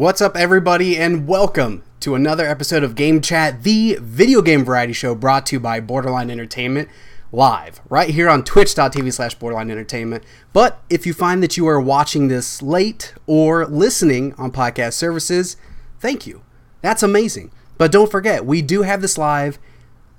What's up, everybody, and welcome to another episode of Game Chat, the video game variety show brought to you by Borderline Entertainment, live right here on twitch.tv slash borderline entertainment. But if you find that you are watching this late or listening on podcast services, thank you. That's amazing. But don't forget, we do have this live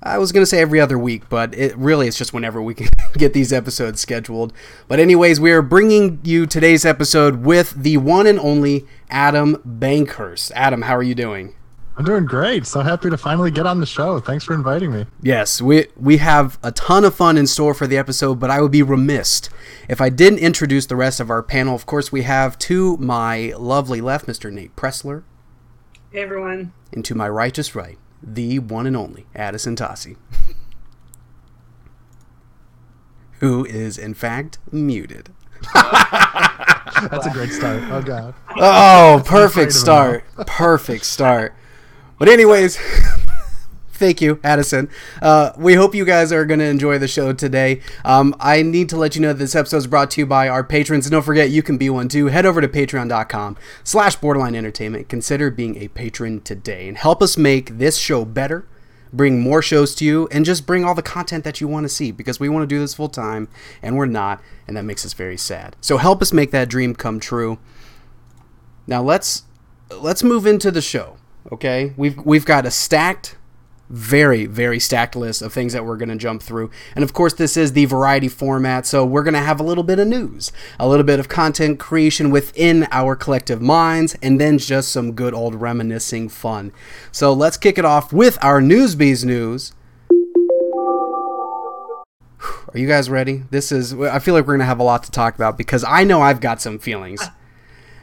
I was going to say every other week, but it really it's just whenever we can get these episodes scheduled. But anyways, we are bringing you today's episode with the one and only Adam Bankhurst. Adam, how are you doing? I'm doing great. So happy to finally get on the show. Thanks for inviting me. Yes, we we have a ton of fun in store for the episode, but I would be remiss if I didn't introduce the rest of our panel. Of course, we have to my lovely left, Mr. Nate Pressler. Hey everyone. And to my righteous right, the one and only Addison Tossi, who is in fact muted. That's a great start. Oh god. Oh, perfect start. Perfect start. But anyways, thank you, Addison. Uh, we hope you guys are going to enjoy the show today. Um, I need to let you know that this episode is brought to you by our patrons. And don't forget, you can be one too. Head over to patreon.com slash borderline entertainment. Consider being a patron today and help us make this show better, bring more shows to you, and just bring all the content that you want to see because we want to do this full time and we're not. And that makes us very sad. So help us make that dream come true. Now let's let's move into the show. Okay, we've we've got a stacked very, very stacked list of things that we're going to jump through. And of course, this is the variety format, so we're going to have a little bit of news, a little bit of content creation within our collective minds, and then just some good old reminiscing fun. So let's kick it off with our Newsbees news. Are you guys ready? This is, I feel like we're going to have a lot to talk about because I know I've got some feelings.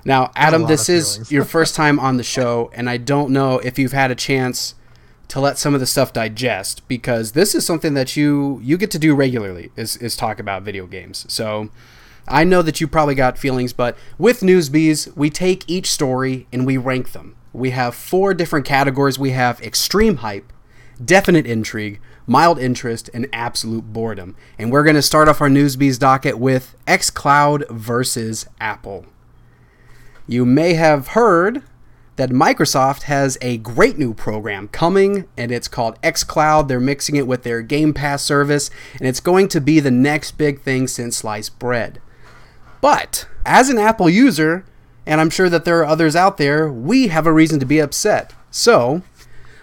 Now, Adam, this is your first time on the show, and I don't know if you've had a chance to let some of the stuff digest because this is something that you you get to do regularly is, is talk about video games. So i know that you probably got feelings but with newsbees we take each story and we rank them. We have four different categories. We have extreme hype definite intrigue mild interest and absolute boredom. And we're going to start off our newsbees docket with xcloud versus apple. You may have heard that Microsoft has a great new program coming, and it's called xCloud. They're mixing it with their Game Pass service, and it's going to be the next big thing since sliced bread. But as an Apple user, and I'm sure that there are others out there, we have a reason to be upset. So,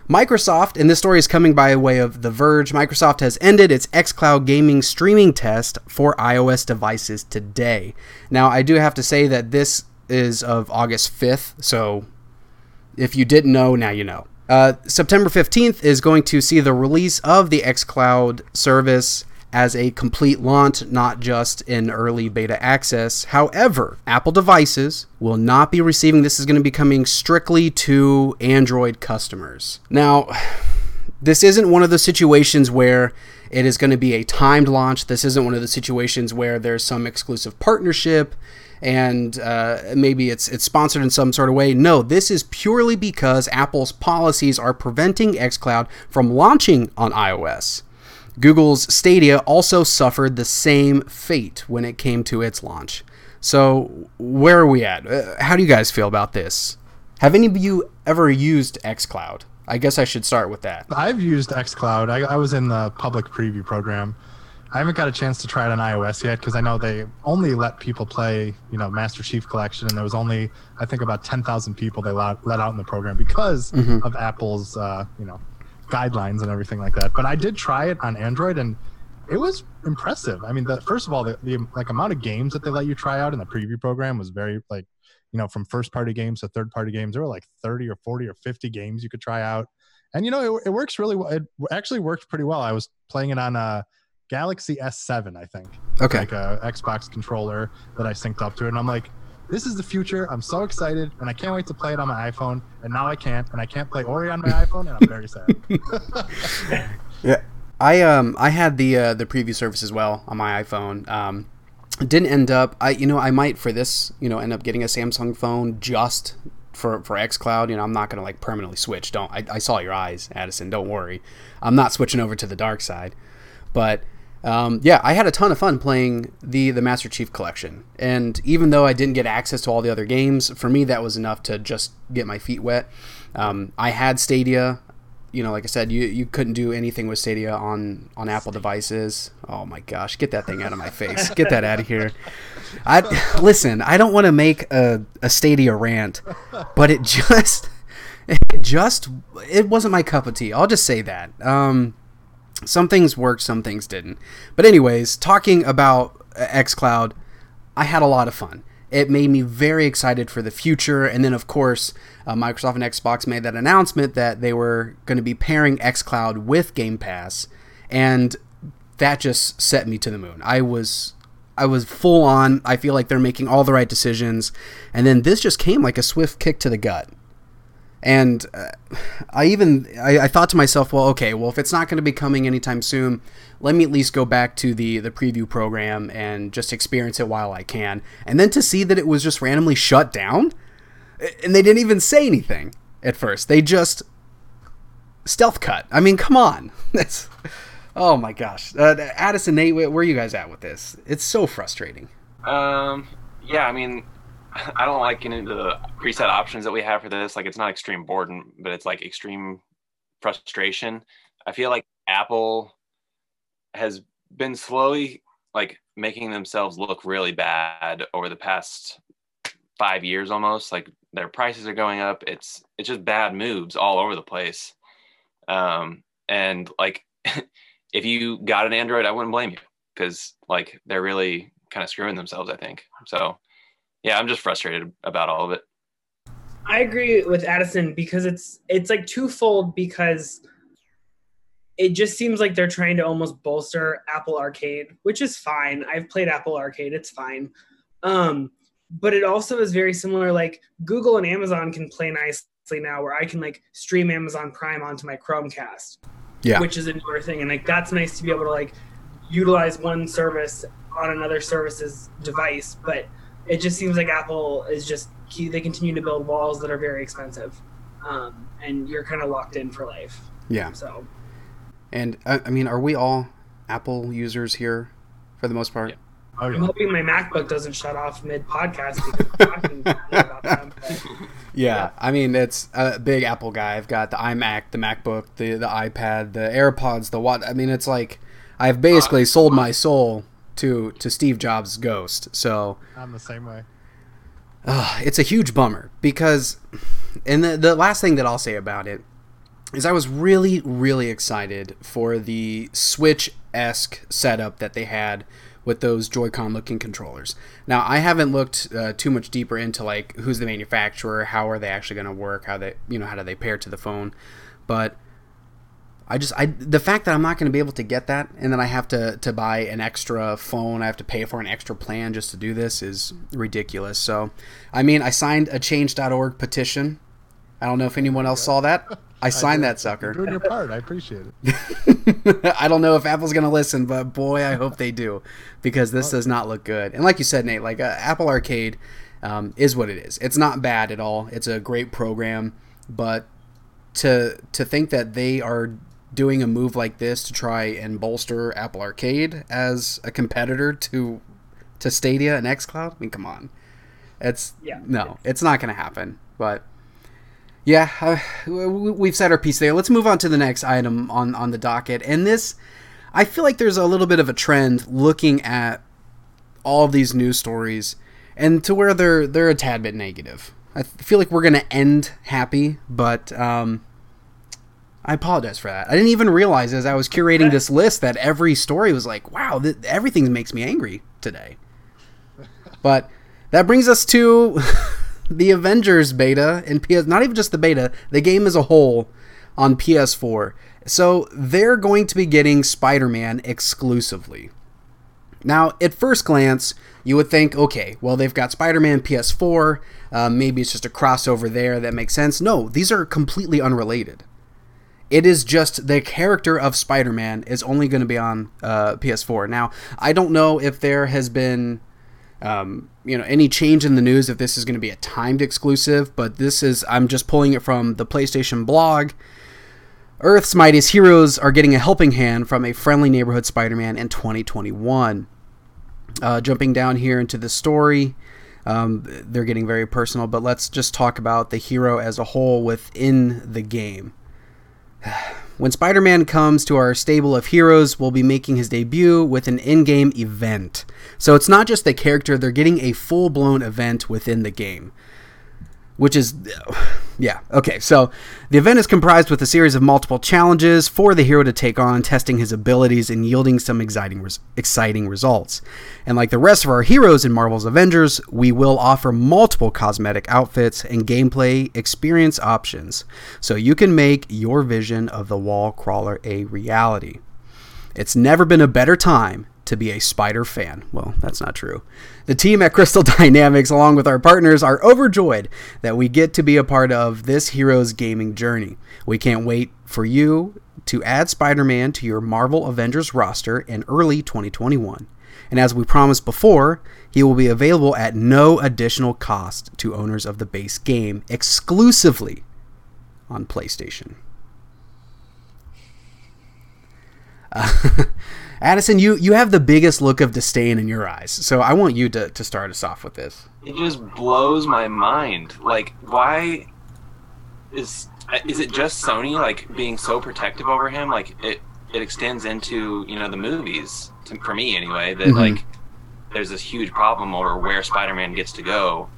Microsoft, and this story is coming by way of The Verge, Microsoft has ended its xCloud gaming streaming test for iOS devices today. Now, I do have to say that this is of August 5th, so if you didn't know, now you know. Uh, September 15th is going to see the release of the xCloud service as a complete launch, not just in early beta access. However, Apple devices will not be receiving this is going to be coming strictly to Android customers. Now, this isn't one of the situations where it is going to be a timed launch. This isn't one of the situations where there's some exclusive partnership and uh, maybe it's it's sponsored in some sort of way. No, this is purely because Apple's policies are preventing xCloud from launching on iOS. Google's Stadia also suffered the same fate when it came to its launch. So, where are we at? Uh, how do you guys feel about this? Have any of you ever used xCloud? I guess I should start with that. I've used xCloud. I, I was in the public preview program I haven't got a chance to try it on iOS yet because I know they only let people play, you know, Master Chief Collection, and there was only I think about ten thousand people they let, let out in the program because mm-hmm. of Apple's, uh, you know, guidelines and everything like that. But I did try it on Android, and it was impressive. I mean, the, first of all, the, the like amount of games that they let you try out in the preview program was very like, you know, from first party games to third party games, there were like thirty or forty or fifty games you could try out, and you know, it, it works really well. It actually worked pretty well. I was playing it on. Uh, Galaxy S7, I think. Okay. Like a Xbox controller that I synced up to it. And I'm like, this is the future. I'm so excited, and I can't wait to play it on my iPhone. And now I can't, and I can't play Ori on my iPhone, and I'm very sad. yeah, I um I had the uh, the preview service as well on my iPhone. Um, didn't end up. I you know I might for this you know end up getting a Samsung phone just for for XCloud. You know I'm not gonna like permanently switch. Don't I, I saw your eyes, Addison. Don't worry. I'm not switching over to the dark side, but Um, yeah, I had a ton of fun playing the the Master Chief Collection, and even though I didn't get access to all the other games, for me that was enough to just get my feet wet. Um, I had Stadia. You know, like I said, you, you couldn't do anything with Stadia on, on Apple devices. Oh my gosh, get that thing out of my face! Get that out of here! I listen. I don't want to make a, a Stadia rant, but it just it just it wasn't my cup of tea. I'll just say that. Um, some things worked, some things didn't. But anyways, talking about xCloud, I had a lot of fun. It made me very excited for the future. And then, of course, uh, Microsoft and Xbox made that announcement that they were going to be pairing xCloud with Game Pass, and that just set me to the moon. I was I was full on. I feel like they're making all the right decisions, and then this just came like a swift kick to the gut. And uh, I even I, I, thought to myself, well, okay, well if it's not going to be coming anytime soon, let me at least go back to the the preview program and just experience it while I can. And then to see that it was just randomly shut down, and they didn't even say anything at first. They just stealth cut. I mean, come on, that's oh my gosh. Uh, Addison, Nate, where are you guys at with this? It's so frustrating. Um, yeah, I mean, I don't like getting into the preset options that we have for this. Like it's not extreme boredom, but it's like extreme frustration. I feel like Apple has been slowly like making themselves look really bad over the past five years almost. Like their prices are going up. It's it's just bad moves all over the place. Um, and like if you got an Android, I wouldn't blame you because like they're really kind of screwing themselves. I think so yeah, I'm just frustrated about all of it. I agree with Addison because it's it's like twofold because it just seems like they're trying to almost bolster Apple Arcade, which is fine. I've played Apple Arcade, it's fine. Um, but it also is very similar like Google and Amazon can play nicely now where I can like stream Amazon Prime onto my Chromecast. Yeah. Which is a newer thing and like that's nice to be able to like utilize one service on another service's device, but it just seems like Apple is just they continue to build walls that are very expensive, um, and you're kind of locked in for life. Yeah. So. And uh, I mean, are we all Apple users here, for the most part? Yeah. Oh, yeah. I'm hoping my MacBook doesn't shut off mid podcast Yeah, yeah, I mean it's a big Apple guy. I've got the iMac, the MacBook, the the iPad, the AirPods, the what. I mean, it's like I've basically uh, sold my soul to to Steve Jobs' ghost. So I'm the same way. Uh, it's a huge bummer because, and the the last thing that I'll say about it is I was really really excited for the Switch esque setup that they had with those Joy-Con looking controllers. Now I haven't looked uh, too much deeper into like who's the manufacturer, how are they actually going to work, how they you know how do they pair to the phone, but I just I the fact that I'm not going to be able to get that and then I have to to buy an extra phone, I have to pay for an extra plan just to do this is ridiculous. So, I mean, I signed a change.org petition. I don't know if anyone else saw that. I signed I that sucker. You're doing your part. I appreciate it. I don't know if Apple's going to listen, but boy, I hope they do because this does not look good. And like you said, Nate, like uh, Apple Arcade um, is what it is. It's not bad at all. It's a great program, but to to think that they are doing a move like this to try and bolster Apple Arcade as a competitor to to Stadia and XCloud? I mean, come on. It's yeah. no, it's not going to happen. But yeah, uh, we've said our piece there. Let's move on to the next item on on the docket. And this, I feel like there's a little bit of a trend looking at all of these news stories, and to where they're they're a tad bit negative. I feel like we're going to end happy, but um, I apologize for that. I didn't even realize as I was curating this list that every story was like, wow, th- everything makes me angry today. But that brings us to the Avengers beta and PS. Not even just the beta, the game as a whole on PS4. So they're going to be getting Spider-Man exclusively. Now, at first glance, you would think, okay, well, they've got Spider Man PS4, uh, maybe it's just a crossover there that makes sense. No, these are completely unrelated. It is just the character of Spider Man is only going to be on uh, PS4. Now, I don't know if there has been. Um, you know any change in the news if this is going to be a timed exclusive but this is i'm just pulling it from the playstation blog Earth's mightiest heroes are getting a helping hand from a friendly neighborhood Spider Man in 2021. Uh, jumping down here into the story, um, they're getting very personal, but let's just talk about the hero as a whole within the game. When Spider Man comes to our stable of heroes, we'll be making his debut with an in game event. So it's not just the character, they're getting a full blown event within the game which is yeah okay so the event is comprised with a series of multiple challenges for the hero to take on testing his abilities and yielding some exciting res- exciting results. And like the rest of our heroes in marvel's avengers we will offer multiple cosmetic outfits and gameplay experience options so you can make your vision of the wall crawler a reality. It's never been a better time to be a Spider fan. Well, that's not true. The team at Crystal Dynamics, along with our partners, are overjoyed that we get to be a part of this hero's gaming journey. We can't wait for you to add Spider Man to your Marvel Avengers roster in early 2021. And as we promised before, he will be available at no additional cost to owners of the base game exclusively on PlayStation. Uh, Addison, you you have the biggest look of disdain in your eyes, so I want you to, to start us off with this. It just blows my mind. Like, why is is it just Sony like being so protective over him? Like, it it extends into you know the movies to, for me anyway. That mm-hmm. like there's this huge problem over where Spider-Man gets to go,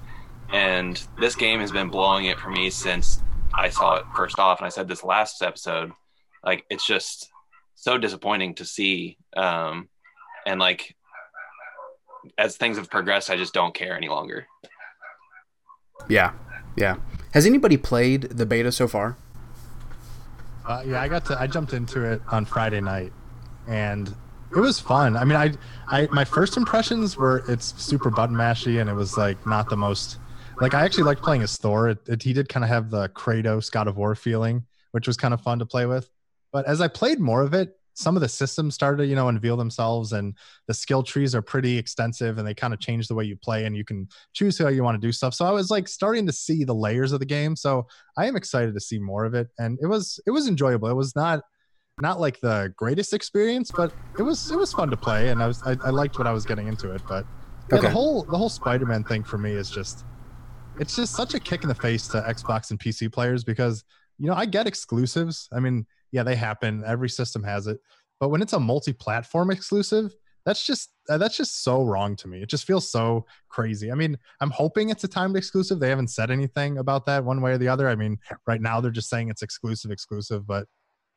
and this game has been blowing it for me since I saw it first off. And I said this last episode. Like, it's just so disappointing to see. Um, and like, as things have progressed, I just don't care any longer. Yeah, yeah. Has anybody played the beta so far? Uh, yeah, I got to. I jumped into it on Friday night, and it was fun. I mean, I, I, my first impressions were it's super button mashy, and it was like not the most. Like I actually liked playing as Thor. It, it, he did kind of have the Kratos God of War feeling, which was kind of fun to play with. But as I played more of it, some of the systems started, to, you know, unveil themselves and the skill trees are pretty extensive and they kind of change the way you play and you can choose how you want to do stuff. So I was like starting to see the layers of the game. So I am excited to see more of it. And it was it was enjoyable. It was not not like the greatest experience, but it was it was fun to play and I was I, I liked what I was getting into it. But yeah, okay. the whole the whole Spider-Man thing for me is just it's just such a kick in the face to Xbox and PC players because you know I get exclusives. I mean yeah, they happen. Every system has it. But when it's a multi-platform exclusive, that's just uh, that's just so wrong to me. It just feels so crazy. I mean, I'm hoping it's a timed exclusive. They haven't said anything about that one way or the other. I mean, right now they're just saying it's exclusive, exclusive, but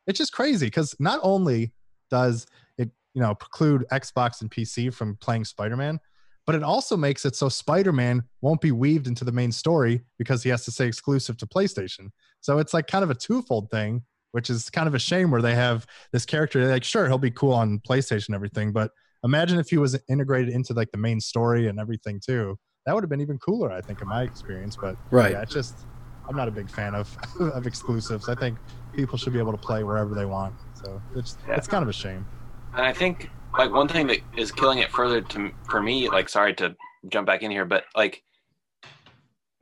it's just crazy because not only does it, you know, preclude Xbox and PC from playing Spider-Man, but it also makes it so Spider-Man won't be weaved into the main story because he has to say exclusive to PlayStation. So it's like kind of a twofold thing which is kind of a shame where they have this character like sure he'll be cool on playstation and everything but imagine if he was integrated into like the main story and everything too. That would have been even cooler i think in my experience but right. yeah it's just i'm not a big fan of of exclusives. I think people should be able to play wherever they want so it's yeah. it's kind of a shame. And i think like one thing that is killing it further to for me like sorry to jump back in here but like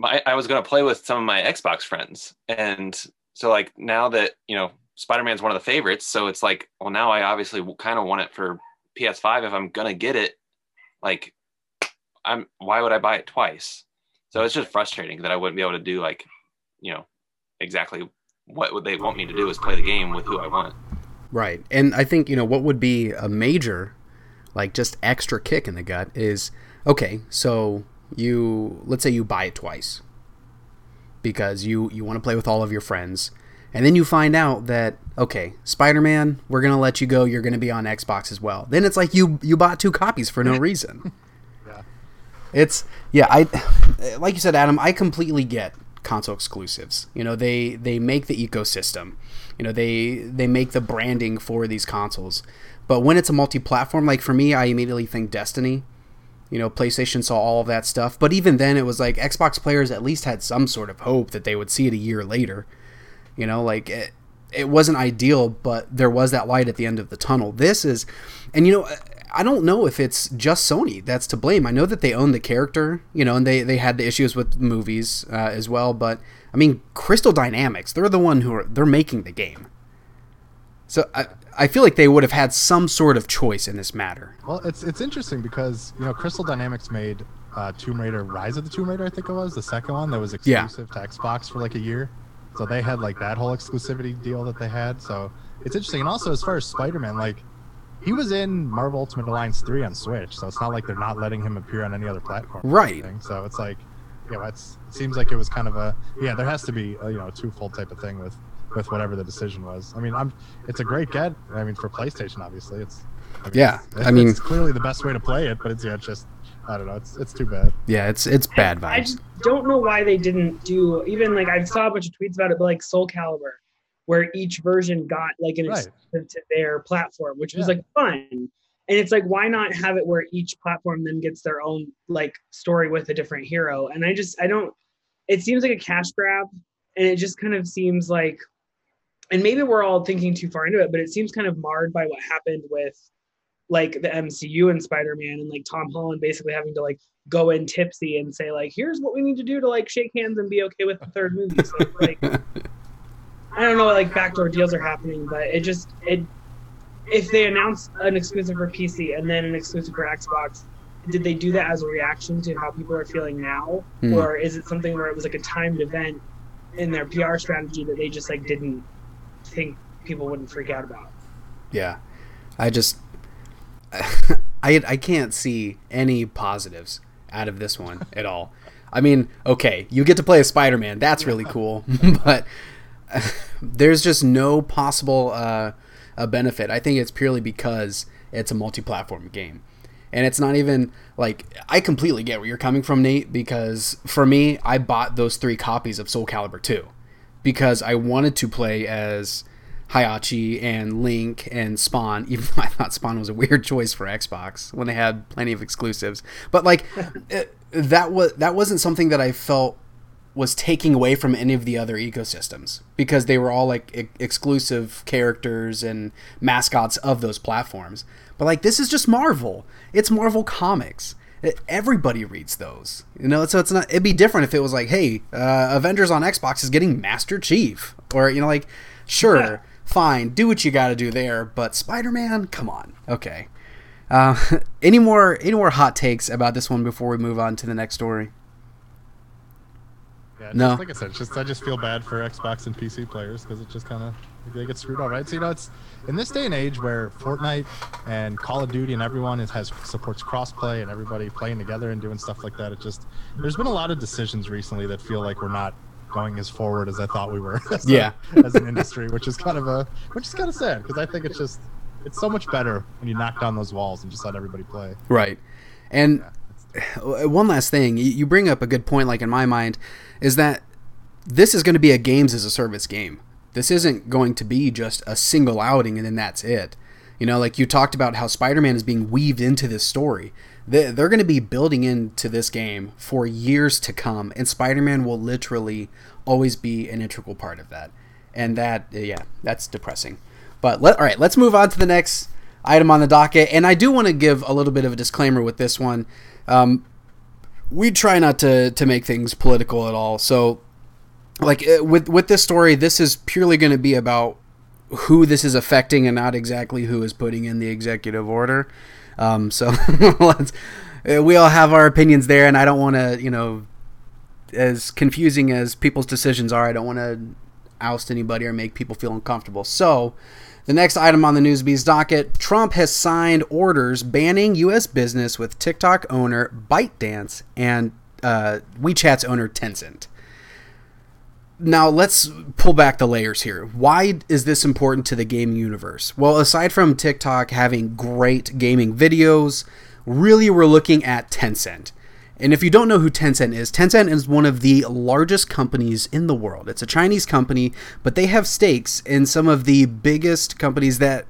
my, I was going to play with some of my Xbox friends, and so like now that you know Spider-Man's one of the favorites, so it's like, well, now I obviously kind of want it for PS5 if I'm gonna get it. Like, I'm why would I buy it twice? So it's just frustrating that I wouldn't be able to do like, you know, exactly what would they want me to do is play the game with who I want. Right, and I think you know what would be a major, like just extra kick in the gut is okay. So you let's say you buy it twice because you you want to play with all of your friends. And then you find out that okay spider-man we're going to let you go you're going to be on xbox as well. Then it's like you you bought two copies for no reason. Yeah. It's yeah i like you said adam i completely get console exclusives. You know they they make the ecosystem. You know they they make the branding for these consoles. But when it's a multi-platform like for me i immediately think destiny you know, PlayStation saw all of that stuff. But even then, it was like Xbox players at least had some sort of hope that they would see it a year later. You know, like it, it wasn't ideal, but there was that light at the end of the tunnel. This is, and you know, I don't know if it's just Sony that's to blame. I know that they own the character, you know, and they, they had the issues with movies uh, as well. But I mean, Crystal Dynamics, they're the one who are they're making the game. So I, I feel like they would have had some sort of choice in this matter. Well, it's it's interesting because you know Crystal Dynamics made uh, Tomb Raider: Rise of the Tomb Raider, I think it was the second one that was exclusive yeah. to Xbox for like a year. So they had like that whole exclusivity deal that they had. So it's interesting. And also as far as Spider-Man, like he was in Marvel Ultimate Alliance 3 on Switch, so it's not like they're not letting him appear on any other platform. Right. So it's like, yeah, you know, it seems like it was kind of a yeah. There has to be a, you know a twofold type of thing with with whatever the decision was. I mean, I'm it's a great get. I mean, for PlayStation, obviously, it's I mean, yeah. It's, I mean, it's clearly the best way to play it, but it's yeah, it's just I don't know. It's it's too bad. Yeah, it's it's bad vibes. I just don't know why they didn't do even like I saw a bunch of tweets about it, but like Soul Calibur, where each version got like an right. to their platform, which was like fun. And it's like, why not have it where each platform then gets their own like story with a different hero? And I just I don't. It seems like a cash grab, and it just kind of seems like and maybe we're all thinking too far into it, but it seems kind of marred by what happened with like the MCU and Spider-Man and like Tom Holland basically having to like go in tipsy and say like, here's what we need to do to like shake hands and be okay with the third movie. So like, I don't know what like backdoor deals are happening, but it just it if they announce an exclusive for PC and then an exclusive for Xbox, did they do that as a reaction to how people are feeling now, mm. or is it something where it was like a timed event in their PR strategy that they just like didn't think people wouldn't freak out about. Yeah, I just I I can't see any positives out of this one at all. I mean, okay, you get to play a Spider-Man. That's really cool, but there's just no possible uh, a benefit. I think it's purely because it's a multi-platform game. And it's not even like I completely get where you're coming from, Nate, because for me, I bought those three copies of Soul Calibur 2 because I wanted to play as Heihachi and Link and Spawn, even though I thought Spawn was a weird choice for Xbox when they had plenty of exclusives. But like it, uh, that was that wasn't something that I felt was taking away from any of the other ecosystems because they were all like exclusive characters and mascots of those platforms. But like this is just Marvel. It's Marvel Comics everybody reads those. You know so it's not it'd be different if it was like hey uh, avengers on xbox is getting master chief. Or you know like sure yeah. fine do what you gotta do there but spider-man come on. Okay. Uh, any more any more hot takes about this one before we move on to the next story? Yeah, no. like I said, just I just feel bad for Xbox and PC players because it just kind of they get screwed all right. So you know, it's in this day and age where Fortnite and Call of Duty and everyone is, has supports crossplay and everybody playing together and doing stuff like that. It just there's been a lot of decisions recently that feel like we're not going as forward as I thought we were. As yeah, a, as an industry, which is kind of a which is kind of sad because I think it's just it's so much better when you knock down those walls and just let everybody play. Right, and. Yeah one last thing you bring up a good point like in my mind is that this is going to be a games as a service game this isn't going to be just a single outing and then that's it. You know, like you talked about how Spider Man is being weaved into this story. They're going to be building into this game for years to come, and Spider Man will literally always be an integral part of that. And that, yeah, that's depressing. But let, all right, let's move on to the next item on the docket. And I do want to give a little bit of a disclaimer with this one. Um, we try not to, to make things political at all. So like uh, with with this story, this is purely going to be about who this is affecting and not exactly who is putting in the executive order. Um, so let's uh, we all have our opinions there, and I don't want to, you know, as confusing as people's decisions are, I don't want to oust anybody or make people feel uncomfortable. So. The next item on the Newsbees docket Trump has signed orders banning U.S. business with TikTok owner ByteDance and uh, WeChat's owner Tencent now let's pull back the layers here. Why is this important to the gaming universe? Well, aside from TikTok having great gaming videos, really we're looking at Tencent. And if you don't know who Tencent is, Tencent is one of the largest companies in the world. It's a Chinese company, but they have stakes in some of the biggest companies that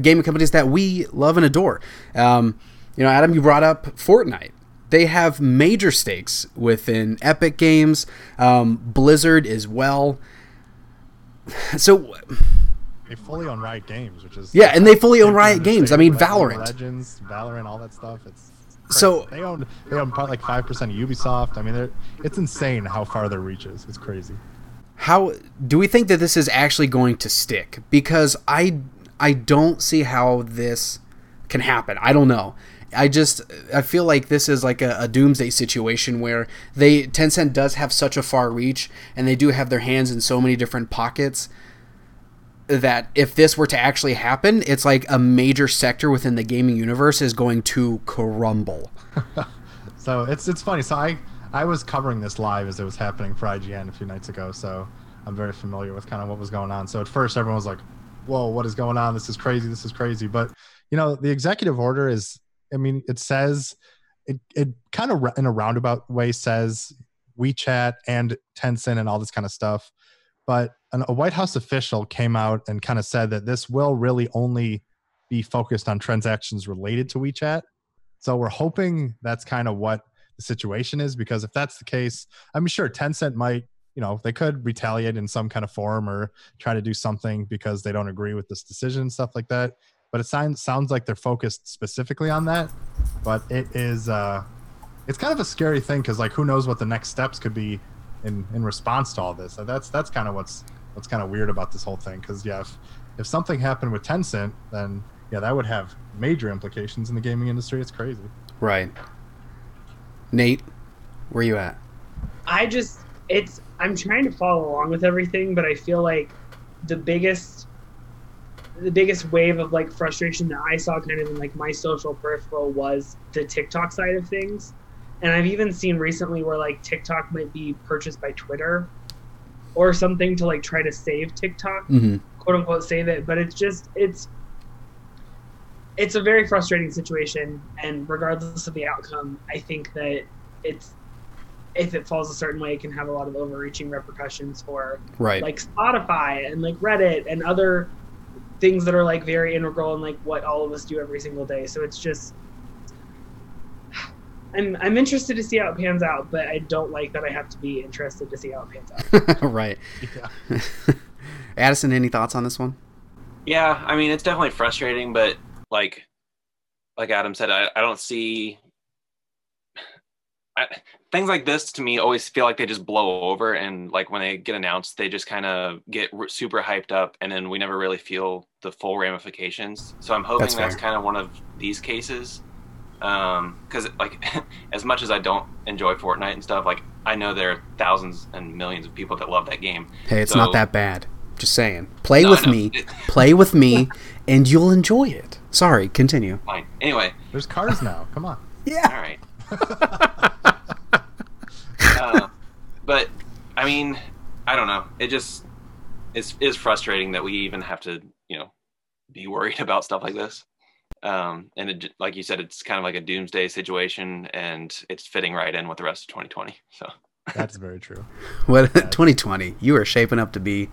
gaming companies that we love and adore. Um, you know, Adam, you brought up Fortnite they have major stakes within Epic Games, um, Blizzard as well. So they fully own Riot Games, which is yeah, and they fully own Riot Games. I mean, Valorant, Legends, Valorant, all that stuff. It's so they own they own probably like five percent of Ubisoft. I mean, it's insane how far their reach is. It's crazy. How do we think that this is actually going to stick? Because I I don't see how this can happen. I don't know. I just I feel like this is like a, a, doomsday situation where they Tencent does have such a far reach and they do have their hands in so many different pockets that if this were to actually happen, it's like a major sector within the gaming universe is going to crumble. so it's it's funny. So I I was covering this live as it was happening for IGN a few nights ago, so I'm very familiar with kind of what was going on. So at first everyone was like, "Whoa, what is going on? This is crazy. This is crazy." But you know, the executive order is I mean, it says it it kind of in a roundabout way says WeChat and Tencent and all this kind of stuff. But an, a White House official came out and kind of said that this will really only be focused on transactions related to WeChat. So we're hoping that's kind of what the situation is because if that's the case, I'm sure Tencent might, you know, they could retaliate in some kind of form or try to do something because they don't agree with this decision and stuff like that but it sounds sounds like they're focused specifically on that. But it is uh, it's kind of a scary thing because like who knows what the next steps could be in in response to all this. So that's that's kind of what's what's kind of weird about this whole thing. Because yeah, if if something happened with Tencent, then yeah, that would have major implications in the gaming industry. It's crazy. Right. Nate, where you at? I just it's I'm trying to follow along with everything, but I feel like the biggest the biggest wave of like frustration that I saw kind of in like my social peripheral was the TikTok side of things. And I've even seen recently where like TikTok might be purchased by Twitter or something to like try to save TikTok, mm-hmm. quote unquote save it. But it's just it's it's a very frustrating situation and regardless of the outcome, I think that it's if it falls a certain way, it can have a lot of overreaching repercussions for right. like Spotify and like Reddit and other things that are like very integral in like what all of us do every single day. So it's just I'm I'm interested to see how it pans out, but I don't like that I have to be interested to see how it pans out. right. Yeah. Addison, any thoughts on this one? Yeah, I mean it's definitely frustrating, but like like Adam said, I, I don't see I, things like this to me always feel like they just blow over and like when they get announced they just kind of get super hyped up and then we never really feel the full ramifications. So i'm hoping that's, that's kind of one of these cases um because like as much as i don't enjoy fortnite and stuff like i know there are thousands and millions of people that love that game. Hey it's so, not that bad. Just saying. Play no, with me. Play with me and you'll enjoy it. Sorry continue. Fine. Anyway. There's cars now. Come on. Yeah. All right but I mean, I don't know. It just is is frustrating that we even have to, you know, be worried about stuff like this. Um, and it, like you said, it's kind of like a doomsday situation, and it's fitting right in with the rest of 2020. So that's very true. What 2020? You are shaping up to be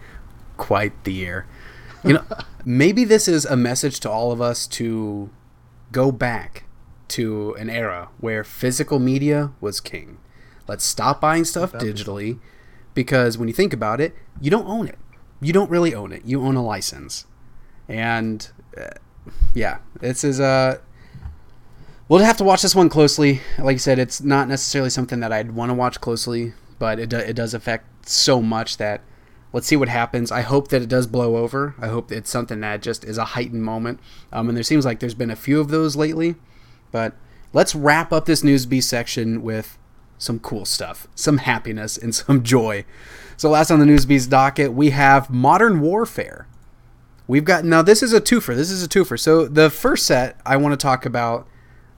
quite the year. You know, maybe this is a message to all of us to go back to an era where physical media was king. Let's stop buying stuff digitally because when you think about it, you don't own it. You don't really own it. You own a license. And uh, yeah, this is a. Uh, we'll have to watch this one closely. Like I said, it's not necessarily something that I'd want to watch closely, but it, do, it does affect so much that let's see what happens. I hope that it does blow over. I hope it's something that just is a heightened moment. Um, and there seems like there's been a few of those lately. But let's wrap up this news B section with some cool stuff, some happiness, and some joy. So, last on the Newsbeast docket, we have Modern Warfare. We've got now. This is a twofer. This is a twofer. So, the first set I want to talk about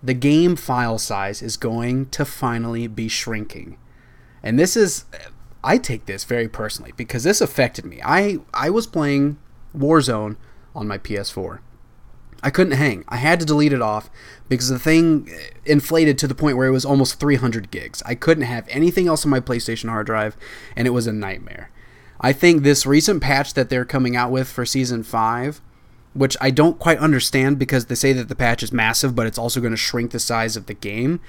the game file size is going to finally be shrinking, and this is. I take this very personally because this affected me. I I was playing Warzone on my PS4 I couldn't hang. I had to delete it off because the thing inflated to the point where it was almost 300 gigs. I couldn't have anything else on my PlayStation hard drive, and it was a nightmare. I think this recent patch that they're coming out with for Season 5, which I don't quite understand because they say that the patch is massive, but it's also going to shrink the size of the game.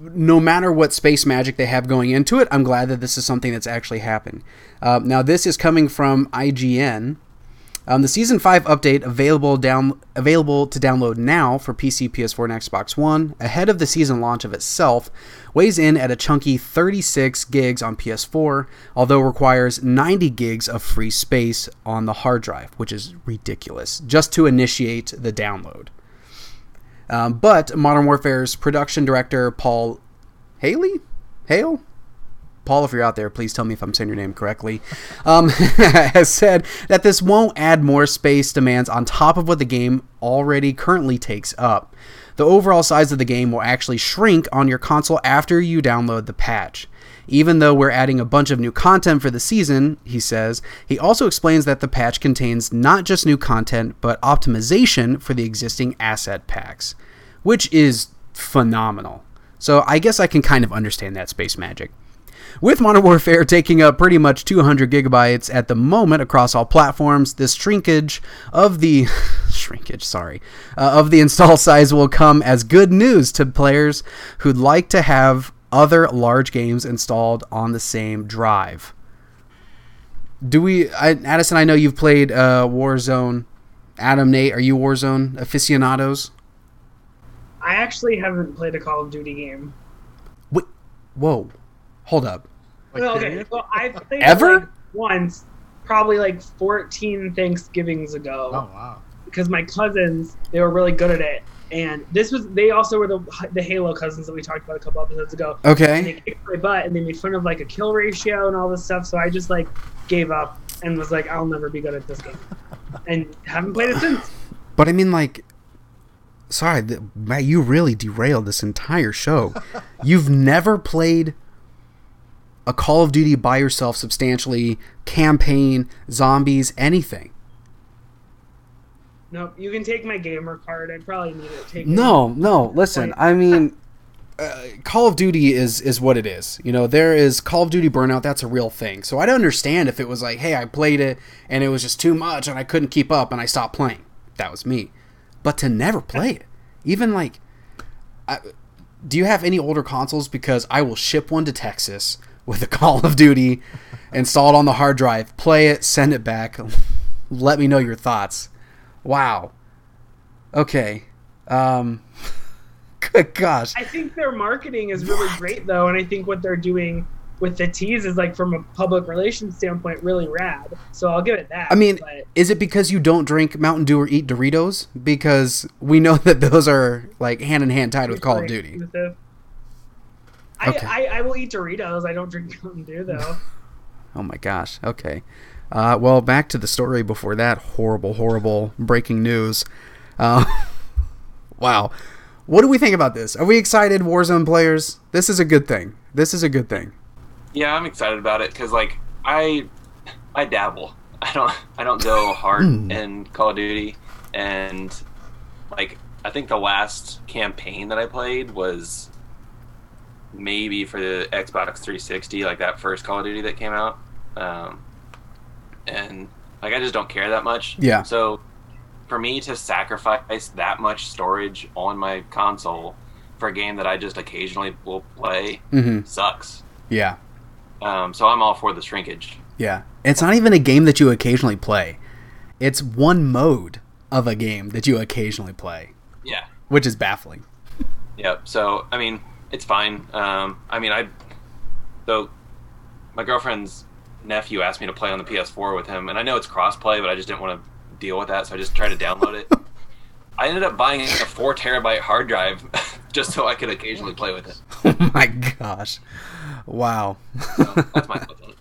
No matter what space magic they have going into it, I'm glad that this is something that's actually happened. Uh, now, this is coming from IGN Um, the season five update available down available to download now for PC, PS4, and Xbox One ahead of the season launch of itself weighs in at a chunky 36 gigs on PS4, although requires 90 gigs of free space on the hard drive, which is ridiculous just to initiate the download. Um, but Modern Warfare's production director Paul Haley, Hale, Paul, if you're out there, please tell me if I'm saying your name correctly, um, has said that this won't add more space demands on top of what the game already currently takes up. The overall size of the game will actually shrink on your console after you download the patch. Even though we're adding a bunch of new content for the season, he says, he also explains that the patch contains not just new content, but optimization for the existing asset packs, which is phenomenal. So I guess I can kind of understand that space magic. With Modern Warfare taking up pretty much 200 gigabytes at the moment across all platforms, this shrinkage of the shrinkage, sorry, uh, of the install size will come as good news to players who'd like to have other large games installed on the same drive. Do we, I, Addison? I know you've played uh, Warzone. Adam, Nate, are you Warzone aficionados? I actually haven't played a Call of Duty game. Wait, whoa. Hold up. Like, well, okay, well, I've played ever like once, probably like 14 Thanksgivings ago. Oh wow! Because my cousins, they were really good at it, and this was they also were the the Halo cousins that we talked about a couple episodes ago. Okay. And they kicked my butt, and they made fun of like a kill ratio and all this stuff. So I just like gave up and was like, I'll never be good at this game, and haven't played it since. But I mean, like, sorry, Matt, you really derailed this entire show. You've never played a Call of Duty by yourself substantially, campaign, zombies, anything. No, you can take my gamer card. I probably need it. Take no, it. no. Listen, I mean, uh, Call of Duty is is what it is. You know, there is Call of Duty burnout. That's a real thing. So I'd understand if it was like, hey, I played it and it was just too much and I couldn't keep up and I stopped playing. That was me. But to never play it, even like, I, do you have any older consoles? Because I will ship one to Texas with a Call of Duty, install it on the hard drive, play it, send it back. Let me know your thoughts. Wow. Okay. Um, good gosh. I think their marketing is really what? great though, and I think what they're doing with the tease is like from a public relations standpoint really rad. So I'll give it that. I mean, but... is it because you don't drink Mountain Dew or eat Doritos? Because we know that those are like hand in hand tied with Call of Duty. Okay. I, I, I will eat Doritos. I don't drink Mountain Dew though. oh my gosh. Okay. Uh, well, back to the story before that horrible, horrible breaking news. Uh, wow. What do we think about this? Are we excited, Warzone players? This is a good thing. This is a good thing. Yeah, I'm excited about it because, like, I I dabble. I don't I don't go hard in Call of Duty, and like I think the last campaign that I played was maybe for the Xbox 360, like that first Call of Duty that came out. Um, and like I just don't care that much. Yeah. So for me to sacrifice that much storage on my console for a game that I just occasionally will play mm-hmm. sucks. Yeah. Um, so I'm all for the shrinkage. Yeah. It's not even a game that you occasionally play. It's one mode of a game that you occasionally play. Yeah. Which is baffling. Yep. So I mean, it's fine. Um, I mean, I so my girlfriend's nephew asked me to play on the PS4 with him, and I know it's crossplay, but I just didn't want to deal with that, so I just tried to download it. I ended up buying a four terabyte hard drive just so I could occasionally play with it. Oh my gosh! Wow. so that's my thoughts.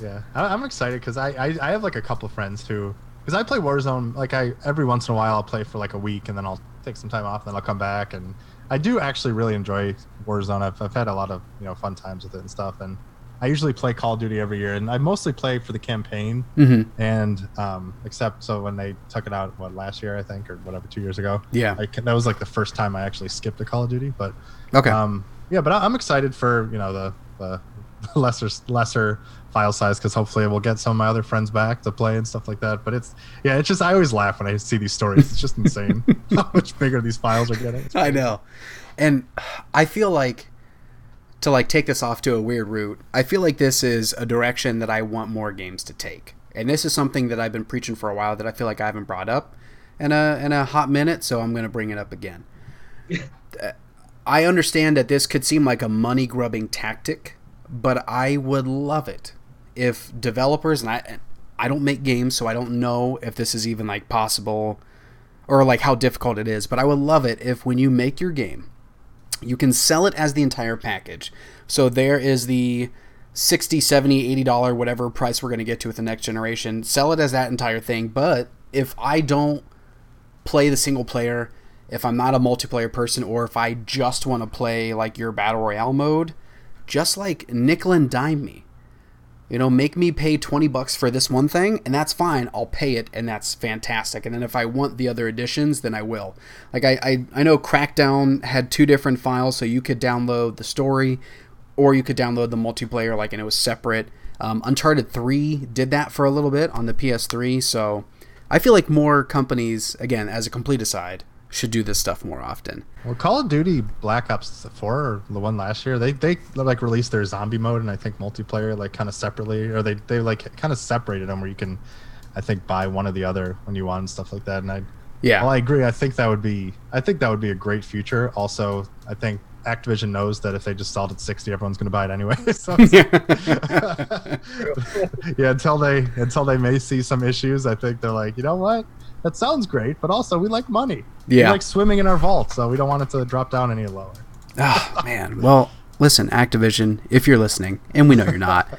Yeah, I, am excited because I, I I have like a couple of friends who because I play Warzone like I every once in a while I'll play for like a week and then I'll take some time off and then I'll come back and I do actually really enjoy Warzone. I've, I've had a lot of you know fun times with it and stuff. And I usually play Call of Duty every year, and I mostly play for the campaign. Mm-hmm. And um, except so when they took it out, what last year I think or whatever, two years ago. Yeah, I, that was like the first time I actually skipped a Call of Duty. But okay, um, yeah, but I, am excited for you know the the lesser lesser file size because hopefully we'll get some of my other friends back to play and stuff like that. But it's yeah, it's just I always laugh when I see these stories. It's just insane how much bigger these files are getting. I know, and I feel like to like take this off to a weird route. I feel like this is a direction that I want more games to take. And this is something that I've been preaching for a while that I feel like I haven't brought up in a in a hot minute, so I'm going to bring it up again. I understand that this could seem like a money grubbing tactic, but I would love it if developers and I I don't make games, so I don't know if this is even like possible or like how difficult it is, but I would love it if when you make your game, you can sell it as the entire package. So there is the 60 70 80 dollar whatever price we're going to get to with the next generation sell it as that entire thing but if i don't play the single player if i'm not a multiplayer person or if i just want to play like your battle royale mode just like nickel and dime me you know make me pay 20 bucks for this one thing and that's fine. I'll pay it and that's fantastic. And then if i want the other editions then i will. Like i i, I know crackdown had two different files so you could download the story or you could download the multiplayer like and it was separate. Um, Uncharted 3 did that for a little bit on the PS3, so I feel like more companies, again, as a complete aside, should do this stuff more often. Well, Call of Duty Black Ops 4 or the one last year, they they like released their zombie mode and I think multiplayer like kind of separately or they they like kind of separated them where you can I think buy one or the other when you want and stuff like that and I yeah. Well, I agree. I think that would be I think that would be a great future. Also, I think Activision knows that if they just sold at 60, everyone's going to buy it anyway. so, yeah, until they until they may see some issues, I think they're like, you know what, that sounds great, but also we like money. Yeah, we like swimming in our vault, so we don't want it to drop down any lower. Oh man, well, listen, Activision, if you're listening, and we know you're not,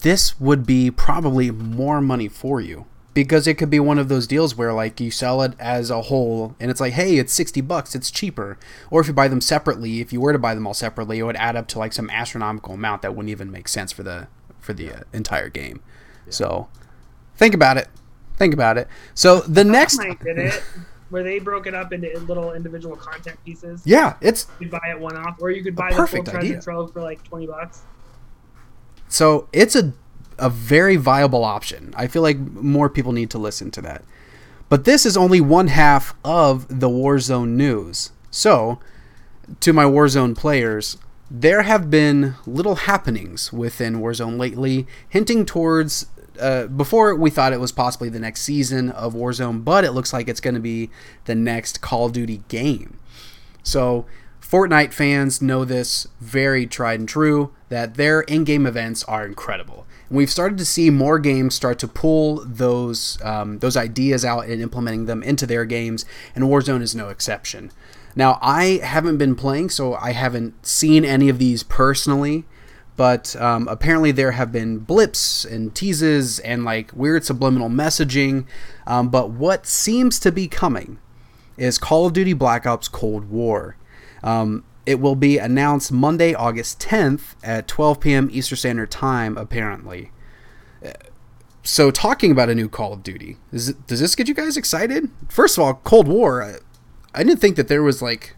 this would be probably more money for you because it could be one of those deals where like you sell it as a whole and it's like hey it's 60 bucks it's cheaper or if you buy them separately if you were to buy them all separately it would add up to like some astronomical amount that wouldn't even make sense for the for the uh, entire game yeah. so think about it think about it so the oh next did where they broke it up into little individual content pieces yeah it's you could buy it one off or you could buy the full treasure trove for like 20 bucks so it's a a very viable option. I feel like more people need to listen to that. But this is only one half of the Warzone news. So, to my Warzone players, there have been little happenings within Warzone lately, hinting towards. Uh, before we thought it was possibly the next season of Warzone, but it looks like it's going to be the next Call of Duty game. So, Fortnite fans know this very tried and true that their in game events are incredible And we've started to see more games start to pull those um, those ideas out and implementing them into their games, and Warzone is no exception. Now, I haven't been playing, so I haven't seen any of these personally, but um, apparently there have been blips and teases and like weird subliminal messaging. Um, but what seems to be coming is Call of Duty Black Ops Cold War. Um, it will be announced Monday, August 10th at 12 p.m. Eastern Standard Time, apparently. So, talking about a new Call of Duty, it, does this get you guys excited? First of all, Cold War, I, I didn't think that there was like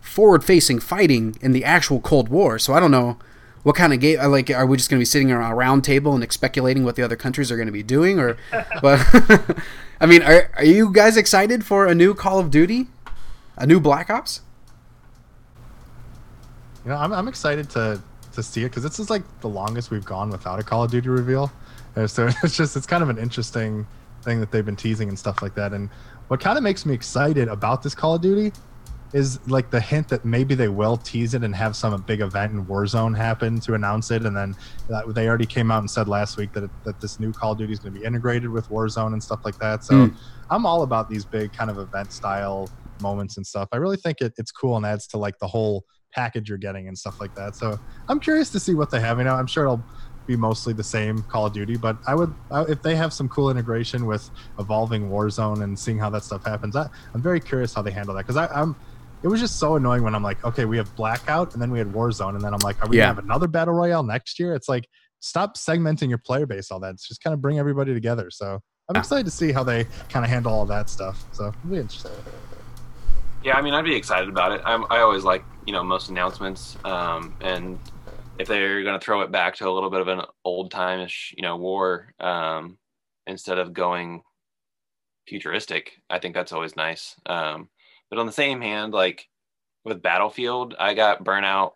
forward facing fighting in the actual Cold War, so I don't know what kind of game uh, like are we just going to be sitting around a round table and speculating what the other countries are going to be doing or but i mean are, are you guys excited for a new call of duty a new black ops you know, I'm, I'm excited to to see it because this is like the longest we've gone without a Call of Duty reveal. And so it's just it's kind of an interesting thing that they've been teasing and stuff like that. And what kind of makes me excited about this Call of Duty is like the hint that maybe they will tease it and have some big event in Warzone happen to announce it. And then they already came out and said last week that that this new Call of Duty is going to be integrated with Warzone and stuff like that. So mm. I'm all about these big kind of event style moments and stuff. I really think it, it's cool and adds to like the whole package you're getting and stuff like that. So I'm curious to see what they have. You know, I'm sure it'll be mostly the same Call of Duty, but I would if they have some cool integration with evolving Warzone and seeing how that stuff happens. I, I'm very curious how they handle that because I'm. It was just so annoying when I'm like, okay, we have Blackout and then we had Warzone, and then I'm like, are we yeah. gonna have another battle royale next year? It's like stop segmenting your player base all that. It's just kind of bring everybody together. So I'm excited to see how they kind of handle all that stuff. So it'll be interesting. Yeah, I mean, I'd be excited about it. I'm, I always like you know most announcements, um, and if they're going to throw it back to a little bit of an old timeish you know war um, instead of going futuristic, I think that's always nice. Um, but on the same hand, like with Battlefield, I got burnout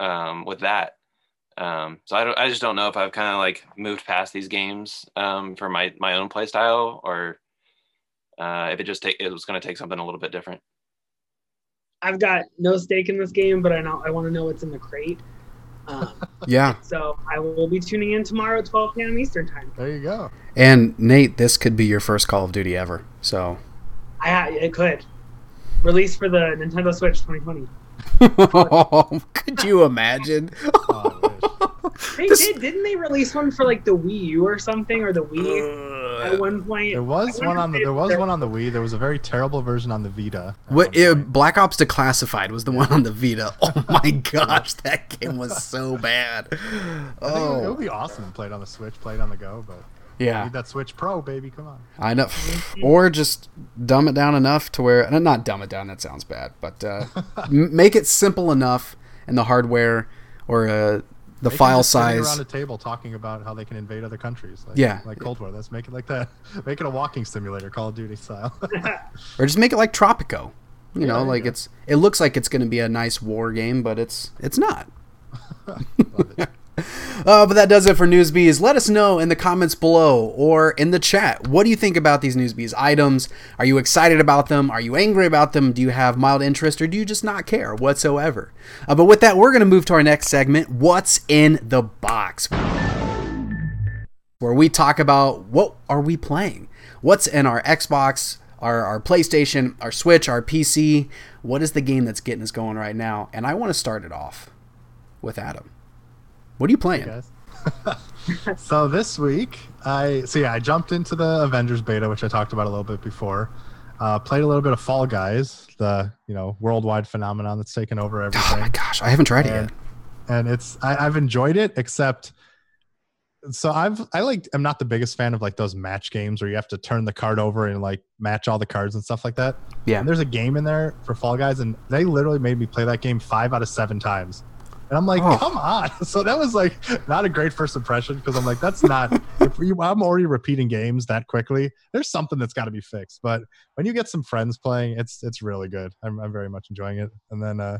um, with that. Um, so I don't, I just don't know if I've kind of like moved past these games um, for my my own play style, or uh, if it just take it was going to take something a little bit different. I've got no stake in this game, but I know I want to know what's in the crate. Um, yeah. So I will be tuning in tomorrow at 12 p.m. Eastern time. There you go. And Nate, this could be your first Call of Duty ever. So. I it could. Released for the Nintendo Switch 2020. could you imagine? oh, they this... did, didn't they release one for like the Wii U or something or the Wii? at one point. There was one on the there was one on the Wii. There was a very terrible version on the Vita. What it, Black Ops Declassified was the one on the Vita. Oh my gosh, that game was so bad. Oh, it would be oh. awesome to play it on the Switch, play it on the go, but yeah, need that Switch Pro, baby. Come on. I know, or just dumb it down enough to where not dumb it down. That sounds bad, but uh, make it simple enough in the hardware or uh, the they file size around a table talking about how they can invade other countries. Like, yeah, like Cold War. Let's make it like that. make it a walking simulator, Call of Duty style. or just make it like Tropico. You yeah, know, like it's it looks like it's going to be a nice war game, but it's it's not. Uh, but that does it for Newsbees. Let us know in the comments below or in the chat. What do you think about these Newsbees items? Are you excited about them? Are you angry about them? Do you have mild interest or do you just not care whatsoever? Uh, but with that, we're going to move to our next segment What's in the Box? Where we talk about what are we playing? What's in our Xbox, our, our PlayStation, our Switch, our PC? What is the game that's getting us going right now? And I want to start it off with Adam. What are you playing? Hey so this week, I so yeah, I jumped into the Avengers beta, which I talked about a little bit before. Uh, played a little bit of Fall Guys, the you know worldwide phenomenon that's taken over everything. Oh my gosh, I haven't tried and, it yet. And it's I, I've enjoyed it, except so I've I like I'm not the biggest fan of like those match games where you have to turn the card over and like match all the cards and stuff like that. Yeah. And there's a game in there for Fall Guys, and they literally made me play that game five out of seven times. And I'm like, oh. come on. So that was like not a great first impression because I'm like, that's not, if you, I'm already repeating games that quickly, there's something that's got to be fixed. But when you get some friends playing, it's, it's really good. I'm, I'm very much enjoying it. And then uh,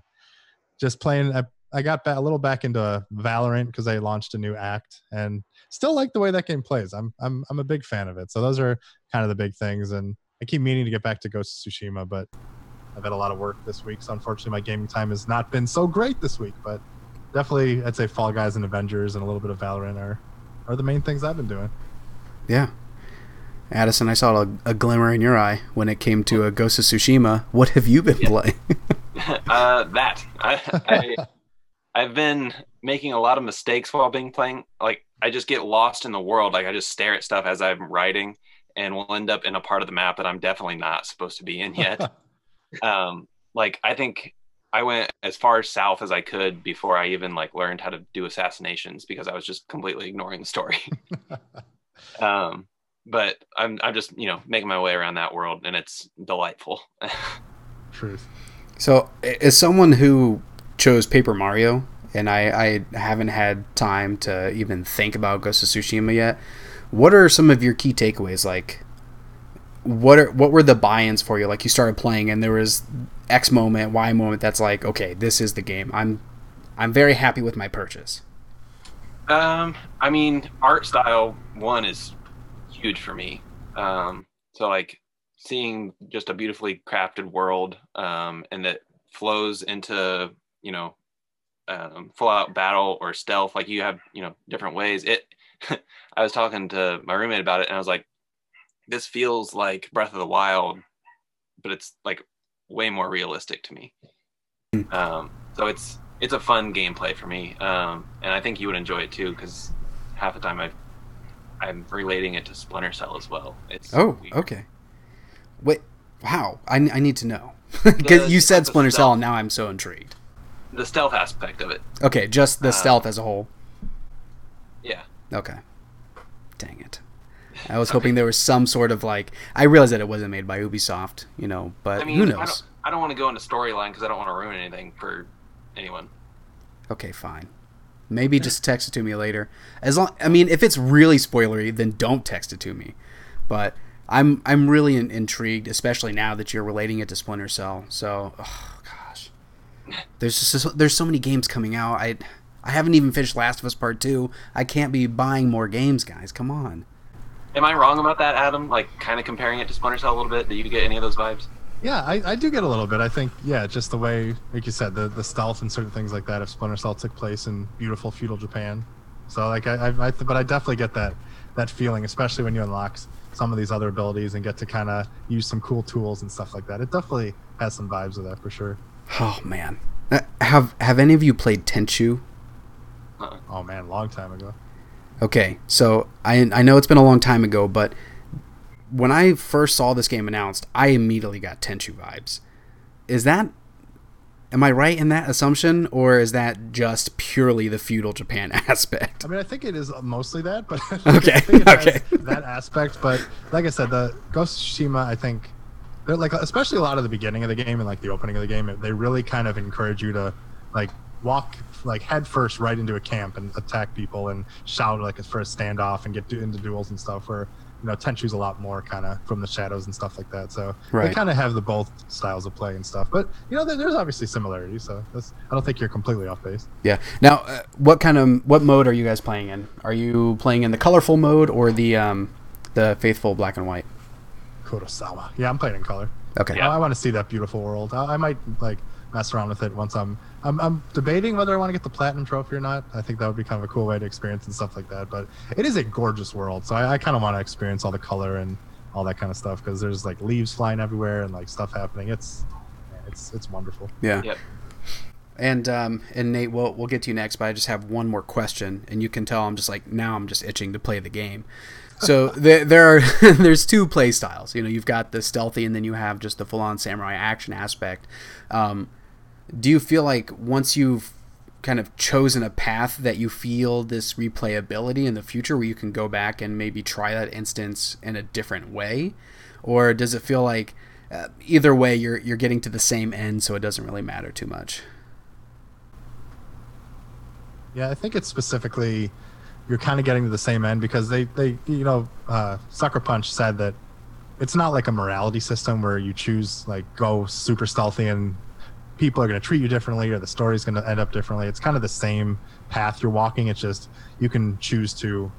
just playing, I, I got back, a little back into Valorant because they launched a new act and still like the way that game plays. I'm, I'm, I'm a big fan of it. So those are kind of the big things. And I keep meaning to get back to Ghost of Tsushima, but I've had a lot of work this week. So unfortunately, my gaming time has not been so great this week, but definitely, I'd say Fall Guys and Avengers and a little bit of Valorant are are the main things I've been doing. Yeah. Addison, I saw a, a glimmer in your eye when it came to a Ghost of Tsushima. What have you been yeah. playing? uh, that I, I have been making a lot of mistakes while being playing. Like I just get lost in the world. Like I just stare at stuff as I'm writing, and will end up in a part of the map that I'm definitely not supposed to be in yet. um, like I think I went as far south as I could before I even like learned how to do assassinations because I was just completely ignoring the story. um, but I'm I'm just you know making my way around that world and it's delightful. Truth. So, as someone who chose Paper Mario, and I, I haven't had time to even think about Ghost of Tsushima yet, what are some of your key takeaways? Like, what are what were the buy-ins for you? Like you started playing and there was X moment, Y moment that's like, okay, this is the game. I'm I'm very happy with my purchase. Um, I mean, art style one is huge for me. Um, so like seeing just a beautifully crafted world, um, and that flows into you know um, full out battle or stealth. Like you have you know different ways. It. I was talking to my roommate about it, and I was like, this feels like Breath of the Wild, but it's like way more realistic to me. Hmm. Um, so it's it's a fun gameplay for me, um, and I think you would enjoy it too because half the time I I'm relating it to Splinter Cell as well. It's oh weird. okay. Wait, wow! I, I need to know because you said Splinter Cell, and now I'm so intrigued. The stealth aspect of it. Okay, just the uh, stealth as a whole. Yeah. Okay. Dang it. I was hoping there was some sort of like. I realized that it wasn't made by Ubisoft, you know, but I mean, who knows? I don't, I don't want to go into storyline because I don't want to ruin anything for anyone. Okay, fine. Maybe just text it to me later. As long, I mean, if it's really spoilery, then don't text it to me. But I'm I'm really in, intrigued, especially now that you're relating it to Splinter Cell. So, oh, gosh, there's just there's so many games coming out. I I haven't even finished Last of Us Part Two. I can't be buying more games, guys. Come on. Am I wrong about that, Adam? Like, kind of comparing it to Splinter Cell a little bit. Do you get any of those vibes? Yeah, I, I do get a little bit. I think, yeah, just the way, like you said, the, the stealth and certain things like that. If Splinter Cell took place in beautiful feudal Japan, so like I, I, I but I definitely get that that feeling, especially when you unlock some of these other abilities and get to kind of use some cool tools and stuff like that. It definitely has some vibes of that for sure. Oh man, uh, have have any of you played Tenchu? Uh-uh. Oh man, long time ago. Okay, so I I know it's been a long time ago, but when I first saw this game announced, I immediately got Tenchu vibes. Is that am I right in that assumption, or is that just purely the feudal Japan aspect? I mean, I think it is mostly that, but okay, okay, that aspect. But like I said, the Ghost of Tsushima, I think, like especially a lot of the beginning of the game and like the opening of the game, they really kind of encourage you to like walk like head first right into a camp and attack people and shout like for a standoff and get into duels and stuff. Where you know Tenchu's a lot more kind of from the shadows and stuff like that. So right. they kind of have the both styles of play and stuff. But you know, there's obviously similarities. So I don't think you're completely off base. Yeah. Now, uh, what kind of what mode are you guys playing in? Are you playing in the colorful mode or the um, the faithful black and white? Kurosawa. Yeah, I'm playing in color. Okay. I, I want to see that beautiful world. I, I might like mess around with it once I'm, I'm I'm debating whether I want to get the platinum trophy or not. I think that would be kind of a cool way to experience and stuff like that. But it is a gorgeous world, so I, I kind of want to experience all the color and all that kind of stuff because there's like leaves flying everywhere and like stuff happening. It's it's it's wonderful. Yeah. Yep. And um, and Nate, we'll we'll get to you next, but I just have one more question, and you can tell I'm just like now I'm just itching to play the game. So there, there are there's two play styles. You know, you've got the stealthy, and then you have just the full on samurai action aspect. Um, do you feel like once you've kind of chosen a path that you feel this replayability in the future where you can go back and maybe try that instance in a different way? Or does it feel like uh, either way you're you're getting to the same end so it doesn't really matter too much? Yeah i think it's specifically you're kind of getting to the same end because they they you know uh, sucker punch said that it's not like a morality system where you choose like go super stealthy and people are going to treat you differently or the story's going to end up differently. It's kind of the same path you're walking. It's just you can choose to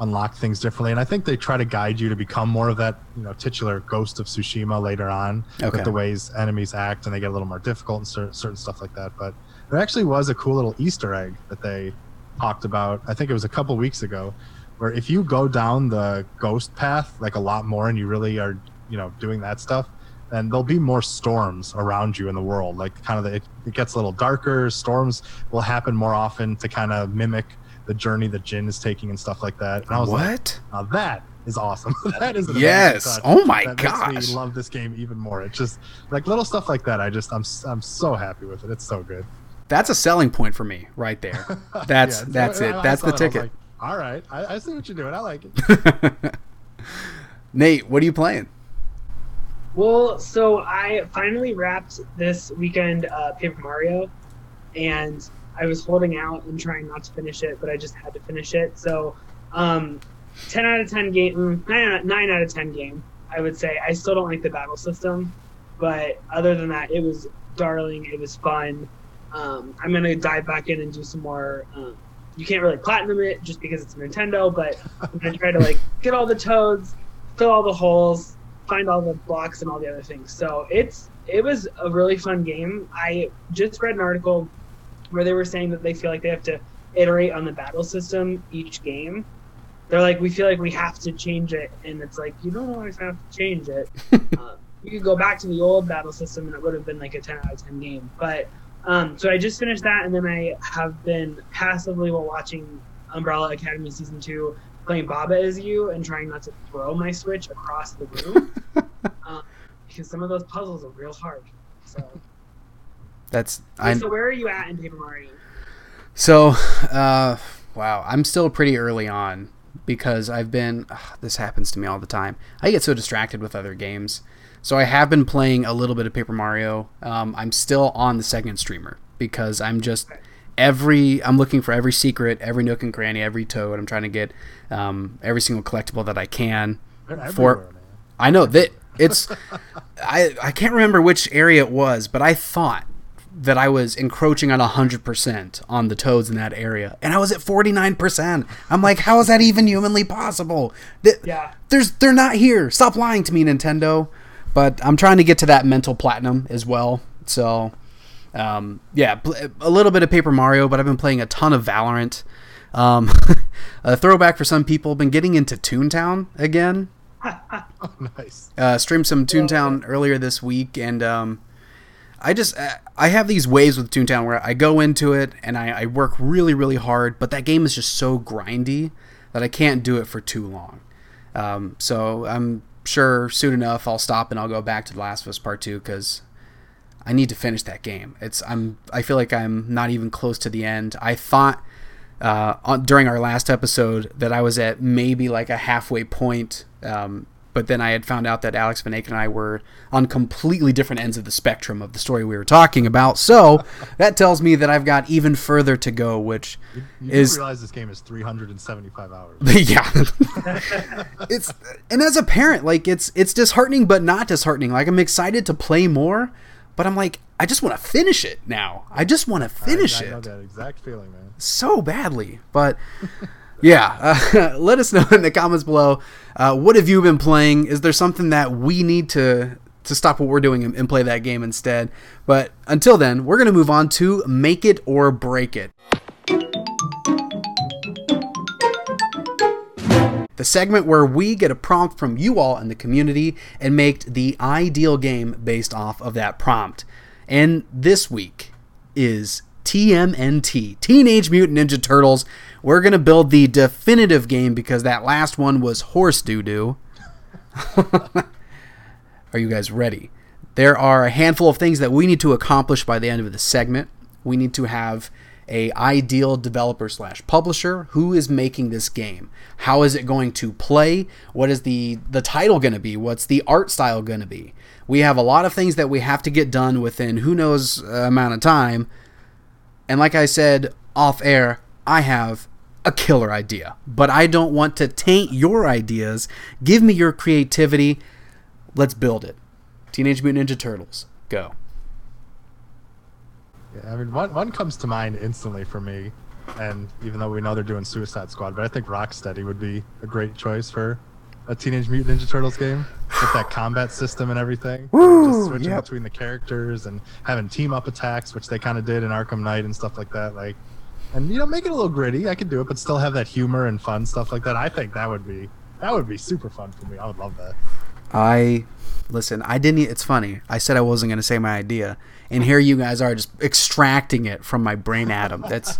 unlock things differently. And I think they try to guide you to become more of that, you know, titular ghost of Tsushima later on okay. with the ways enemies act and they get a little more difficult and certain, certain stuff like that. But there actually was a cool little Easter egg that they talked about. I think it was a couple weeks ago where if you go down the ghost path like a lot more and you really are, you know, doing that stuff, and there'll be more storms around you in the world. Like kind of the, it, it gets a little darker. Storms will happen more often to kind of mimic the journey that Jin is taking and stuff like that. And I was what? like, now that is awesome. that is yes. Oh my that gosh. Makes me love this game even more. It's just like little stuff like that. I just I'm I'm so happy with it. It's so good. That's a selling point for me right there. That's yeah, that's it. That's the ticket. Like, All right, I, I see what you're doing. I like it. Nate, what are you playing? Well, so I finally wrapped this weekend uh, Paper Mario, and I was holding out and trying not to finish it, but I just had to finish it. So, um, ten out of ten game, mm, nine, nine out of ten game. I would say I still don't like the battle system, but other than that, it was darling. It was fun. Um, I'm gonna dive back in and do some more. Um, you can't really platinum it just because it's Nintendo, but I'm gonna try to like get all the toads, fill all the holes, find all the blocks and all the other things. So it's it was a really fun game. I just read an article where they were saying that they feel like they have to iterate on the battle system each game. They're like, we feel like we have to change it, and it's like you don't always have to change it. uh, you could go back to the old battle system, and it would have been like a ten out of ten game. But um, so I just finished that, and then I have been passively while watching Umbrella Academy season two playing Baba Is You and trying not to throw my Switch across the room um, because some of those puzzles are real hard. So that's. I, so where are you at in Paper Mario? So, uh, wow, I'm still pretty early on because I've been. this happens to me all the time. I get so distracted with other games. So I have been playing a little bit of Paper Mario. Um, I'm still on the second streamer because I'm just. Okay every I'm looking for every secret, every nook and cranny, every toad. I'm trying to get um, every single collectible that I can. For I know that it's I I can't remember which area it was, but I thought that I was encroaching on 100% on the toads in that area. And I was at 49%. I'm like, how is that even humanly possible? yeah. There's they're not here. Stop lying to me, Nintendo. But I'm trying to get to that mental platinum as well. So um, yeah, a little bit of Paper Mario, but I've been playing a ton of Valorant. Um, a throwback for some people. Been getting into Toontown again. oh, nice. Uh, streamed some Toontown earlier this week, and um, I just I have these waves with Toontown where I go into it and I, I work really really hard, but that game is just so grindy that I can't do it for too long. Um, so I'm sure soon enough I'll stop and I'll go back to The Last of Us Part Two because I need to finish that game. It's I'm I feel like I'm not even close to the end. I thought uh, on, during our last episode that I was at maybe like a halfway point, um, but then I had found out that Alex Van and I were on completely different ends of the spectrum of the story we were talking about. So that tells me that I've got even further to go, which you, you is realize this game is 375 hours. yeah, it's and as a parent, like it's it's disheartening, but not disheartening. Like I'm excited to play more but I'm like, I just want to finish it now. I just want to finish I, I it. That exact feeling, man. So badly. But yeah, uh, let us know in the comments below. Uh, what have you been playing? Is there something that we need to to stop what we're doing and, and play that game instead? But until then, we're gonna move on to make it or break it. The segment where we get a prompt from you all in the community and make the ideal game based off of that prompt. And this week is TMNT, Teenage Mutant Ninja Turtles. We're going to build the definitive game because that last one was horse doo doo. are you guys ready? There are a handful of things that we need to accomplish by the end of the segment. We need to have a ideal developer slash publisher. Who is making this game? How is it going to play? What is the the title going to be? What's the art style going to be? We have a lot of things that we have to get done within who knows uh, amount of time. And like i said off air i have a killer idea but i don't want to taint your ideas. Give me your creativity. Let's build it. Teenage mutant ninja turtles go yeah, I mean, one, one comes to mind instantly for me, and even though we know they're doing Suicide Squad, but I think Rocksteady would be a great choice for a Teenage Mutant Ninja Turtles game with that combat system and everything. Woo, just switching yep. between the characters and having team up attacks, which they kind of did in Arkham Knight and stuff like that. Like, and you know, make it a little gritty. I could do it, but still have that humor and fun stuff like that. I think that would be that would be super fun for me. I would love that. I listen. I didn't. It's funny. I said I wasn't going to say my idea, and here you guys are just extracting it from my brain Adam. That's.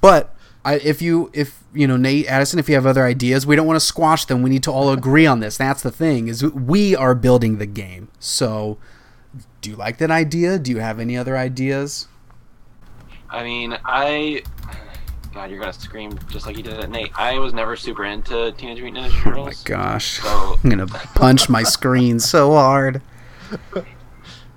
but I, if you if you know Nate Addison, if you have other ideas, we don't want to squash them. We need to all agree on this. That's the thing is we are building the game. So, do you like that idea? Do you have any other ideas? I mean, I God, you're gonna scream just like you did at Nate. I was never super into Teenage Mutant Ninja Turtles. Oh my gosh! So, I'm gonna punch my screen so hard.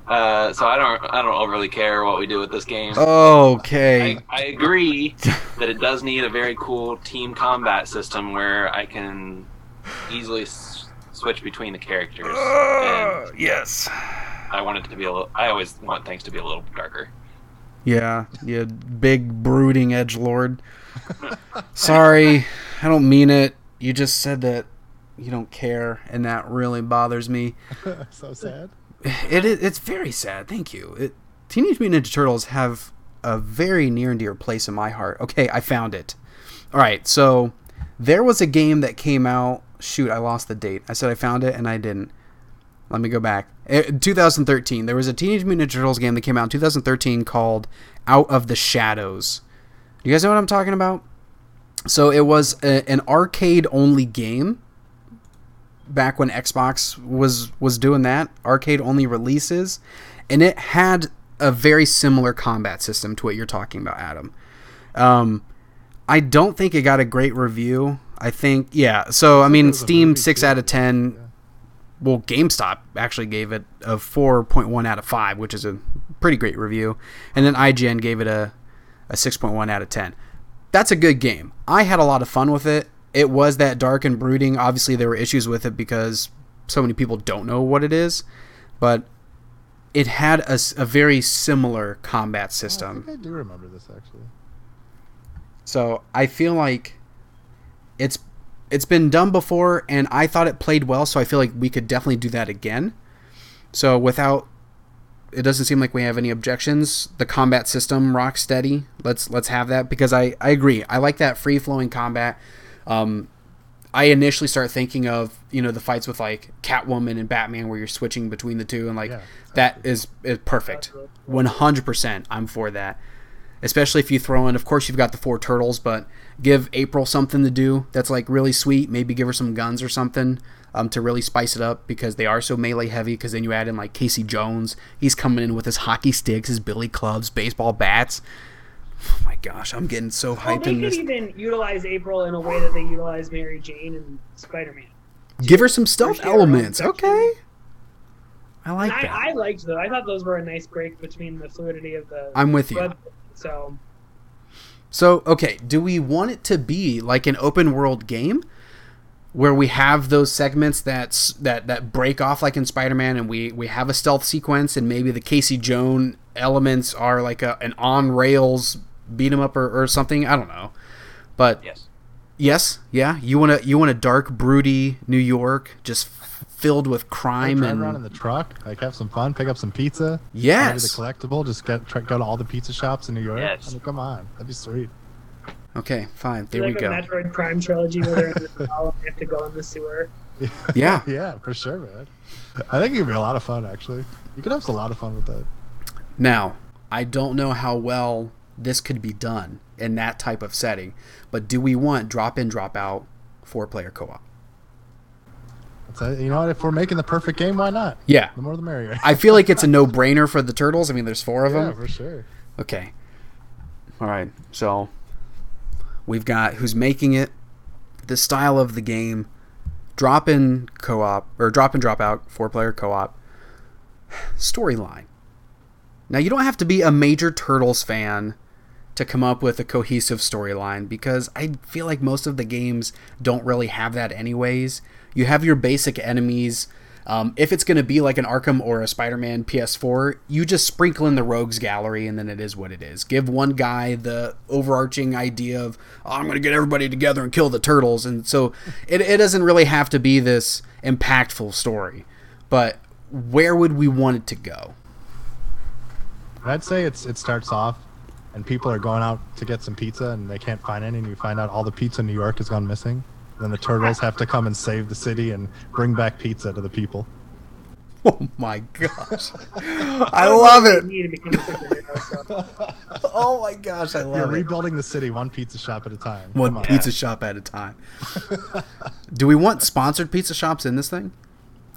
Uh, so I don't, I don't overly care what we do with this game. Okay. I, I agree that it does need a very cool team combat system where I can easily s- switch between the characters. Uh, yes. I want it to be a little. I always want things to be a little darker. Yeah, you big brooding edge lord. Sorry, I don't mean it. You just said that you don't care, and that really bothers me. so sad. It, it it's very sad. Thank you. It, Teenage Mutant Ninja Turtles have a very near and dear place in my heart. Okay, I found it. All right, so there was a game that came out. Shoot, I lost the date. I said I found it and I didn't. Let me go back. Eh, in 2013, there was a Teenage Mutant Ninja Turtles game that came out in 2013 called Out of the Shadows. Do you guys know what I'm talking about? So it was a, an arcade only game back when Xbox was was doing that, arcade only releases, and it had a very similar combat system to what you're talking about, Adam. Um, I don't think it got a great review. I think yeah. So I mean, Steam six out of ten well, GameStop actually gave it a 4.1 out of 5, which is a pretty great review. And then IGN gave it a, a 6.1 out of 10. That's a good game. I had a lot of fun with it. It was that dark and brooding. Obviously, there were issues with it because so many people don't know what it is. But it had a, a very similar combat system. Oh, I, I do remember this actually. So I feel like it's it's been done before, and I thought it played well. So I feel like we could definitely do that again. So without, it doesn't seem like we have any objections. The combat system Rocksteady. Let's let's have that because I I agree. I like that free flowing combat. Um, I initially start thinking of you know the fights with like Catwoman and Batman where you're switching between the two and like yeah, that is is perfect. One hundred percent, I'm for that. Especially if you throw in, of course, you've got the four turtles, but give April something to do that's like really sweet. Maybe give her some guns or something um, to really spice it up because they are so melee heavy. Because then you add in like Casey Jones, he's coming in with his hockey sticks, his billy clubs, baseball bats. Oh my gosh, I'm getting so hyped. Well, they could this. even utilize April in a way that they utilize Mary Jane and Spider Man. Give her some stealth elements, okay? I like that. I, I, liked those. I thought those were a nice break between the fluidity of the. I'm with you. so. So okay, do we want it to be like an open world game? Where we have those segments that's that that break off like in Spider-Man, and we we have a stealth sequence, and maybe the Casey Jones elements are like a, an on rails beat 'em up or, or something. I don't know, but yes, yes, yeah. You want to you want a dark, broody New York, just filled with crime drive and around in the truck, like have some fun, pick up some pizza. Yes, the collectible. Just get try, go to all the pizza shops in New York. Yes. I mean, come on, that'd be sweet. Okay, fine. There like we go. Metroid Prime trilogy where they're in the hall and they have to go in the sewer. Yeah. yeah, for sure, man. I think it'd be a lot of fun. Actually, you could have a lot of fun with that. Now, I don't know how well this could be done in that type of setting, but do we want drop in, drop out, four player co op? you know what? If we're making the perfect game, why not? Yeah. The more the merrier. I feel like it's a no brainer for the turtles. I mean, there's four of them. Yeah, for sure. Okay. All right. So we've got who's making it, the style of the game, drop in co op, or drop in, drop out, four player co op, storyline. Now, you don't have to be a major Turtles fan to come up with a cohesive storyline because I feel like most of the games don't really have that, anyways. You have your basic enemies. Um, if it's going to be like an Arkham or a Spider Man PS4, you just sprinkle in the rogues gallery and then it is what it is. Give one guy the overarching idea of, oh, I'm going to get everybody together and kill the turtles. And so it, it doesn't really have to be this impactful story. But where would we want it to go? I'd say it's it starts off and people are going out to get some pizza and they can't find any and you find out all the pizza in New York has gone missing. Then the turtles have to come and save the city and bring back pizza to the people. Oh my gosh. I love it. oh my gosh, I love You're it. rebuilding the city one pizza shop at a time. One pizza shop at a time. Do we want sponsored pizza shops in this thing?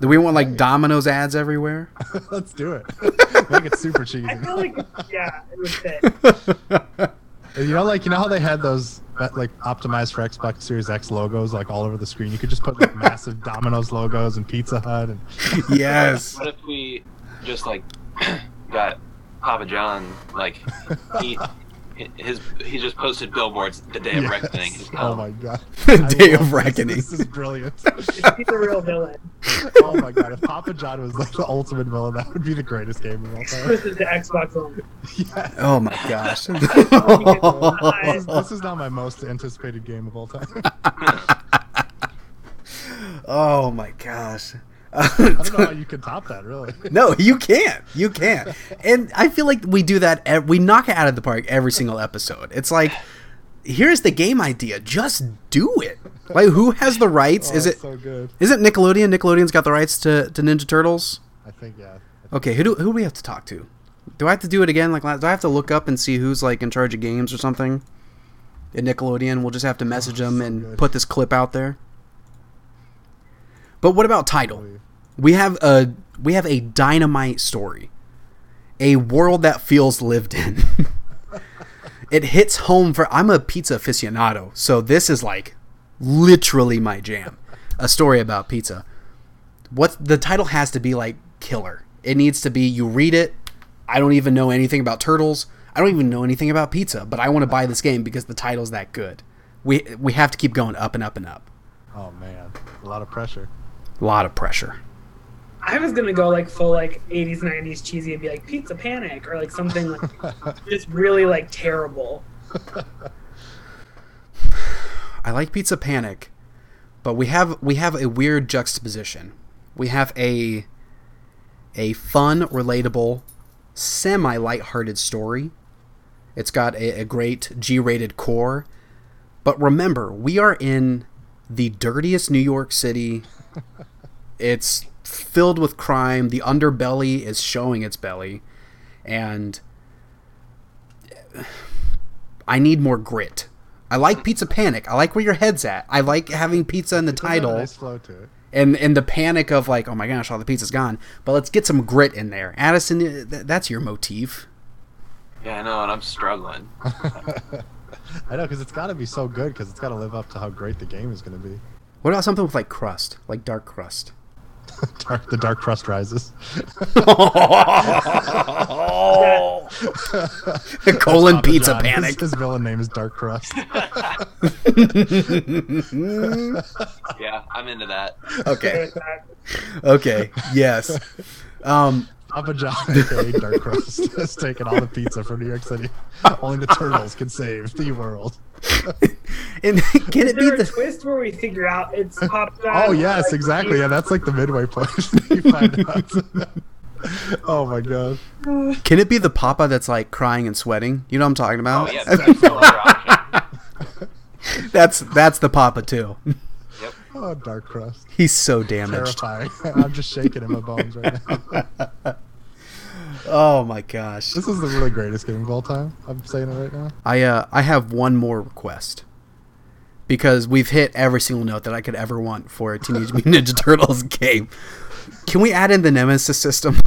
Do we want like Domino's ads everywhere? Let's do it. Make it super cheesy. I feel like yeah, it would fit. You know, like you know how they had those like optimized for Xbox Series X logos like all over the screen. You could just put like massive Domino's logos and Pizza Hut and yes. What if we just like got Papa John like he his he just posted billboards the day of yes. reckoning. Oh my god, the day of reckoning. This. this. is brilliant. He's a real villain. Oh my god, if Papa John was like the ultimate villain, that would be the greatest game of all time. This is the Xbox One. Yeah. Oh my gosh. this is not my most anticipated game of all time. oh my gosh. I don't know how you can top that, really. no, you can't. You can't. And I feel like we do that. We knock it out of the park every single episode. It's like, here's the game idea. Just do it. Like, who has the rights? Oh, is it so good? Is it Nickelodeon? Nickelodeon's got the rights to, to Ninja Turtles. I think yeah. Okay, who do who do we have to talk to? Do I have to do it again? Like, do I have to look up and see who's like in charge of games or something? At Nickelodeon, we'll just have to message oh, them so and good. put this clip out there. But what about title? We have a we have a dynamite story. A world that feels lived in. it hits home for I'm a pizza aficionado, so this is like literally my jam. A story about pizza. What the title has to be like killer. It needs to be you read it, I don't even know anything about turtles. I don't even know anything about pizza, but I want to buy this game because the title's that good. We we have to keep going up and up and up. Oh man, a lot of pressure. A lot of pressure. I was gonna go like full like 80s 90s cheesy and be like Pizza Panic or like something like just really like terrible. I like Pizza Panic, but we have we have a weird juxtaposition. We have a a fun, relatable, semi lighthearted story. It's got a, a great G rated core. But remember, we are in the dirtiest New York City. it's filled with crime. The underbelly is showing its belly. And I need more grit. I like Pizza Panic. I like where your head's at. I like having pizza in the title. Nice flow to it. And and the panic of like, oh my gosh, all the pizza's gone. But let's get some grit in there. Addison, th- that's your motif. Yeah, I know, and I'm struggling. I know, because it's got to be so good, because it's got to live up to how great the game is going to be. What about something with like crust, like dark crust? dark, the dark crust rises. The colon pizza John. panic. His, his, villain name is Dark Crust. yeah, I'm into that. Okay. Okay. Yes. Um, Papa John, aka Dark Crust, has taken all the pizza from New York City. Only the turtles can save the world. and can it be the twist where we figure out it's Papa John? Oh yes, like, exactly. Yeah, that's like the midway point. you find out. oh my god. Can it be the Papa that's like crying and sweating? You know what I'm talking about? Oh, yes, that's, that's that's the Papa too. Yep. Oh, dark crust. He's so damaged. Terrifying. I'm just shaking in my bones right now. Oh my gosh. This is the really greatest game of all time. I'm saying it right now. I uh I have one more request. Because we've hit every single note that I could ever want for a Teenage Mutant Ninja Turtles game. Can we add in the Nemesis system?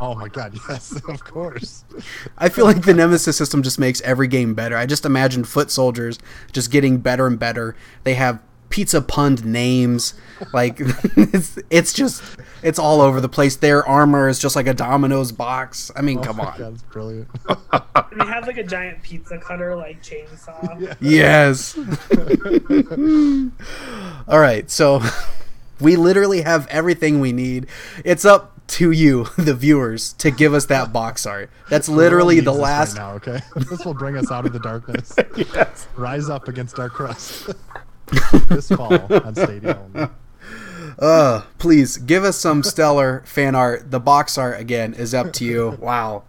Oh my god, yes, of course. I feel like the Nemesis system just makes every game better. I just imagine foot soldiers just getting better and better. They have pizza punned names. Like it's it's just it's all over the place. Their armor is just like a Domino's box. I mean, oh come on. That's brilliant. they have like a giant pizza cutter like chainsaw. Yeah. Yes. all right, so we literally have everything we need. It's up to you, the viewers, to give us that box art. That's literally the last. Right now, okay, this will bring us out of the darkness. yes. Rise up against our crust. This fall on Stadia. Uh, please give us some stellar fan art. The box art again is up to you. Wow,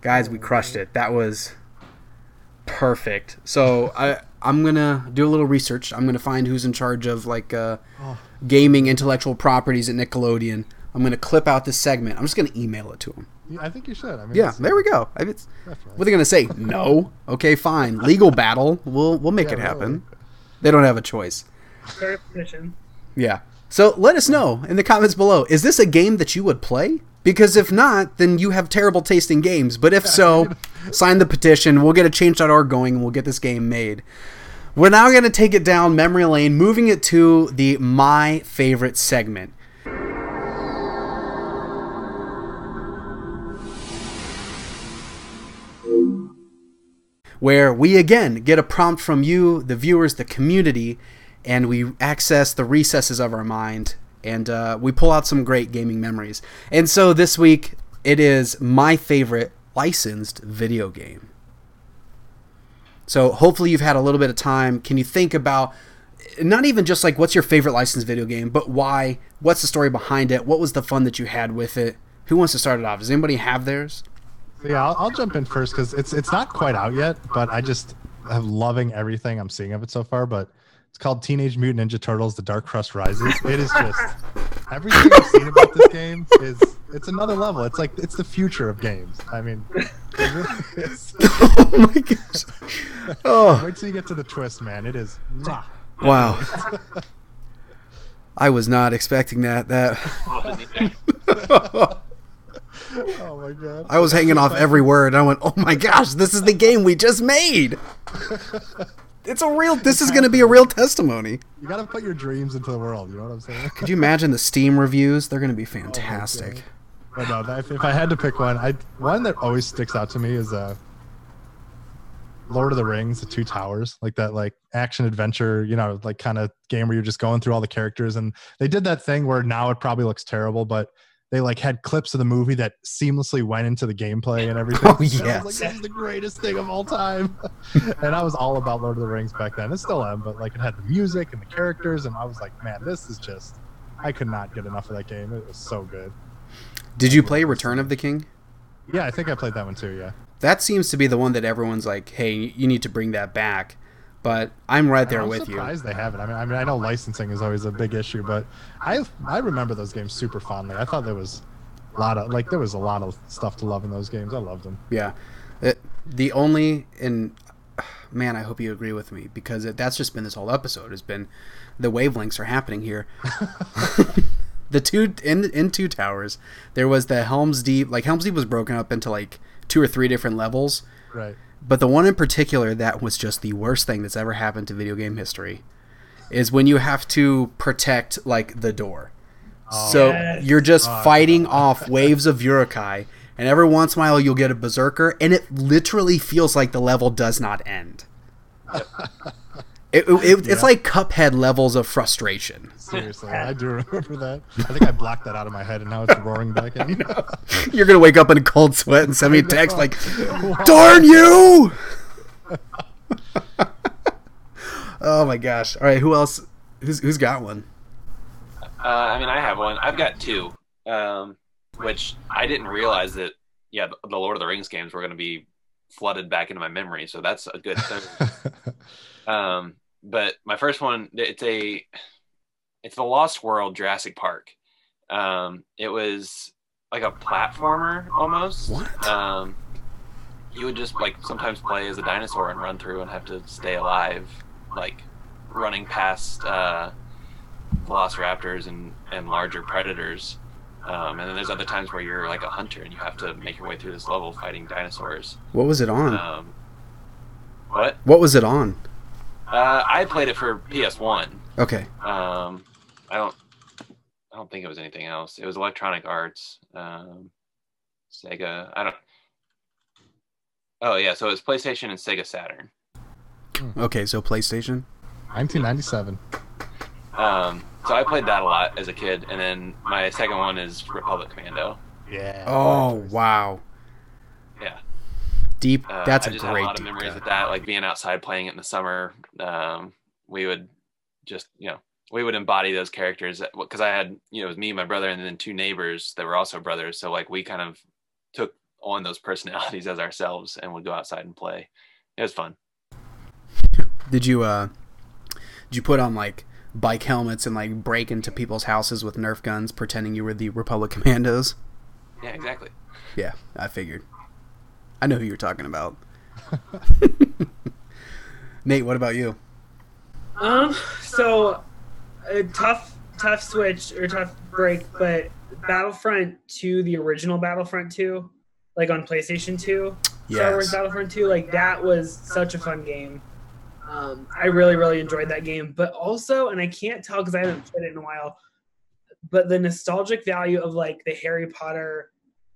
guys, we crushed it. That was perfect. So I I'm gonna do a little research. I'm gonna find who's in charge of like uh, oh. gaming intellectual properties at Nickelodeon. I'm gonna clip out this segment. I'm just gonna email it to him. Yeah, I think you should. I mean, yeah, there we go. I mean, what are they gonna say? No. Okay, fine. Legal battle. We'll we'll make yeah, it happen. Really. They don't have a choice. Yeah. So let us know in the comments below. Is this a game that you would play? Because if not, then you have terrible taste in games. But if so, sign the petition. We'll get a change.org going and we'll get this game made. We're now going to take it down memory lane, moving it to the my favorite segment. Where we again get a prompt from you, the viewers, the community, and we access the recesses of our mind and uh, we pull out some great gaming memories. And so this week, it is my favorite licensed video game. So hopefully you've had a little bit of time. Can you think about not even just like what's your favorite licensed video game, but why? What's the story behind it? What was the fun that you had with it? Who wants to start it off? Does anybody have theirs? Yeah, I'll, I'll jump in first because it's it's not quite out yet, but I just am loving everything I'm seeing of it so far. But it's called Teenage Mutant Ninja Turtles: The Dark Crust Rises. It is just everything I've seen about this game is it's another level. It's like it's the future of games. I mean, it really is. oh my gosh! Oh, wait till you get to the twist, man. It is. Wow. I was not expecting that. That. Oh my god! I was hanging off every word. I went, "Oh my gosh, this is the game we just made." It's a real. This is going to be a real testimony. You got to put your dreams into the world. You know what I'm saying? Could you imagine the Steam reviews? They're going to be oh fantastic. Oh but no, if, if I had to pick one, I one that always sticks out to me is uh, Lord of the Rings: The Two Towers, like that, like action adventure, you know, like kind of game where you're just going through all the characters. And they did that thing where now it probably looks terrible, but they like had clips of the movie that seamlessly went into the gameplay and everything. Oh yeah, like, this is the greatest thing of all time. and I was all about Lord of the Rings back then. It still am, but like it had the music and the characters, and I was like, man, this is just. I could not get enough of that game. It was so good. Did you play Return of the King? Yeah, I think I played that one too. Yeah. That seems to be the one that everyone's like, "Hey, you need to bring that back." But I'm right there with you. I'm with you. surprised they haven't. I mean, I mean, I know licensing is always a big issue, but I I remember those games super fondly. I thought there was a lot of like there was a lot of stuff to love in those games. I loved them. Yeah, it, the only and man, I hope you agree with me because it, that's just been this whole episode has been the wavelengths are happening here. the two in in two towers, there was the Helm's Deep. Like Helm's Deep was broken up into like two or three different levels. Right. But the one in particular that was just the worst thing that's ever happened to video game history is when you have to protect like the door. Oh. so Yes. you're just Oh, fighting off waves of Uruk-hai, and every once in a while you'll get a berserker, and it literally feels like the level does not end. It, it- it- It's like Cuphead levels of frustration. Seriously, I do remember that. I think I blocked that out of my head, and now it's roaring back in. You're gonna wake up in a cold sweat and send me a text like, "Darn you!" oh my gosh! All right, who else? Who's who's got one? Uh, I mean, I have one. I've got two, um, which I didn't realize that. Yeah, the- the Lord of the Rings games were going to be flooded back into my memory, so that's a good thing. um, but my first one, it's a, it's the Lost World Jurassic Park. Um, it was like a platformer almost. What? Um, you would just like sometimes play as a dinosaur and run through and have to stay alive, like running past uh, velociraptors and, and larger predators. Um, and then there's other times where you're like a hunter and you have to make your way through this level fighting dinosaurs. What was it on? Um, what? What was it on? Uh, I played it for PS1. Okay. Um, I don't. I don't think it was anything else. It was Electronic Arts, um, Sega. I don't. Oh yeah, so it was PlayStation and Sega Saturn. Okay, so PlayStation. 1997. Um, so I played that a lot as a kid, and then my second one is Republic Commando. Yeah. Oh wow. Deep. Uh, That's I a just great a lot of memories cut. with that, like being outside playing it in the summer. Um, we would just, you know, we would embody those characters because I had, you know, it was me, my brother, and then two neighbors that were also brothers. So like we kind of took on those personalities as ourselves and would go outside and play. It was fun. Did you uh did you put on like bike helmets and like break into people's houses with Nerf guns pretending you were the Republic Commandos? Yeah, exactly. Yeah, I figured. I know who you're talking about. Nate, what about you? Um, so a tough, tough switch or tough break, but Battlefront 2, the original Battlefront 2, like on PlayStation 2, Star Wars Yes. Battlefront 2, like that was such a fun game. Um, I really, really enjoyed that game, but also, and I can't tell because I haven't played it in a while, but the nostalgic value of like the Harry Potter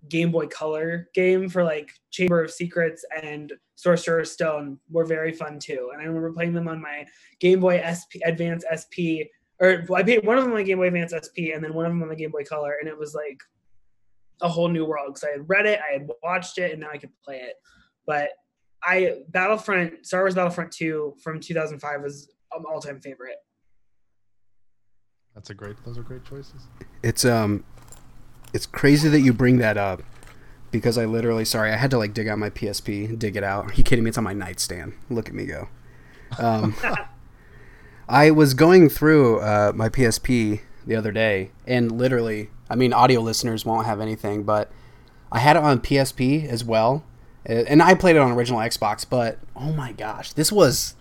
Game Boy Color game for like Chamber of Secrets and Sorcerer's Stone were very fun too. And I remember playing them on my Game Boy SP Advance SP, or I paid one of them on my Game Boy Advance SP, and then one of them on the Game Boy Color, and it was like a whole new world because I had read it, I had watched it, and now I could play it. But I Battlefront, Star Wars Battlefront 2 from 2005 was an all-time favorite. That's a great. Those are great choices. It's um it's crazy that you bring that up because I literally sorry, I had to like dig out my PSP dig it out. Are you kidding me? It's on my nightstand. Look at me go. Um I was going through uh, my PSP the other day, and literally, I mean, audio listeners won't have anything, but I had it on PSP as well, and I played it on original Xbox. But oh my gosh, this was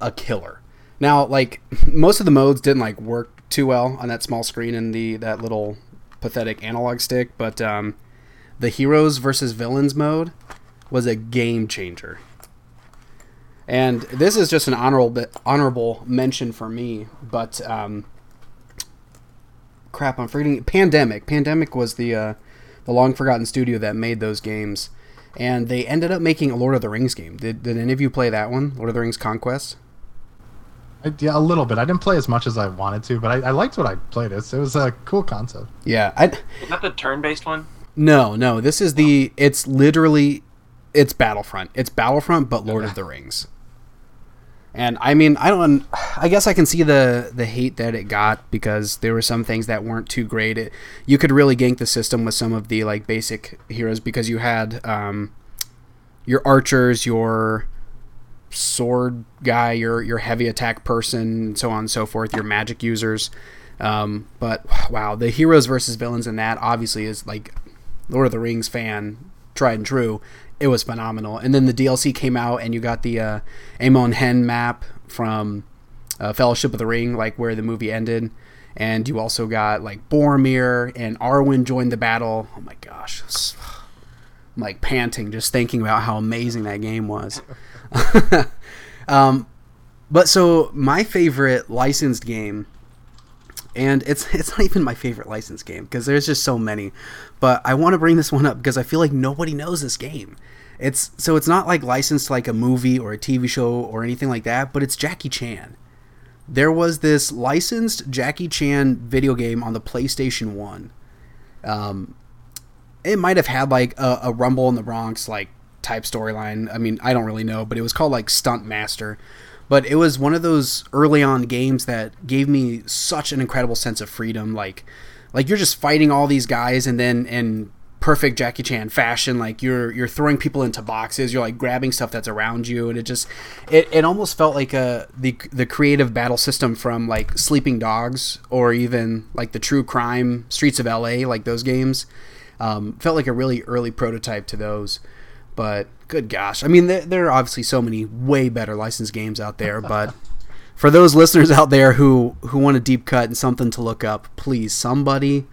a killer. Now, like most of the modes didn't like work too well on that small screen and the that little pathetic analog stick, but um, the heroes versus villains mode was a game changer. And this is just an honorable honorable mention for me, but um, crap, I'm forgetting. Pandemic. Pandemic was the uh, the long forgotten studio that made those games, and they ended up making a Lord of the Rings game. Did, did any of you play that one, Lord of the Rings Conquest? I, yeah, a little bit. I didn't play as much as I wanted to, but I, I liked what I played. It, it was a cool concept. Yeah, I. Is that the turn-based one? No, no. This is the. It's literally, it's Battlefront. It's Battlefront, but Lord of the Rings. And I mean, I don't. I guess I can see the the hate that it got because there were some things that weren't too great. It, you could really gank the system with some of the like basic heroes because you had um, your archers, your sword guy, your your heavy attack person, so on and so forth. Your magic users. Um, but wow, the heroes versus villains in that obviously is like Lord of the Rings fan, tried and true it was phenomenal. And then the DLC came out, and you got the uh, Amon Hen map from uh, Fellowship of the Ring, like where the movie ended. And you also got like Boromir and Arwen joined the battle. Oh my gosh. I'm like panting just thinking about how amazing that game was. um, but so my favorite licensed game and it's it's not even my favorite licensed game because there's just so many. But I want to bring this one up because I feel like nobody knows this game. It's so it's not like licensed like a movie or a TV show or anything like that, but it's Jackie Chan. There was this licensed Jackie Chan video game on the PlayStation One. Um, it might have had like a, a Rumble in the Bronx like type storyline. I mean, I don't really know, but it was called like Stunt Master. But it was one of those early on games that gave me such an incredible sense of freedom. Like like you're just fighting all these guys and then in perfect Jackie Chan fashion like you're you're throwing people into boxes. You're like grabbing stuff that's around you. And it just it, it almost felt like a the the creative battle system from like Sleeping Dogs or even like the True Crime Streets of LA like those games um, felt like a really early prototype to those but good gosh, I mean, there, there, are obviously so many way better licensed games out there. But for those listeners out there who who want a deep cut and something to look up, please somebody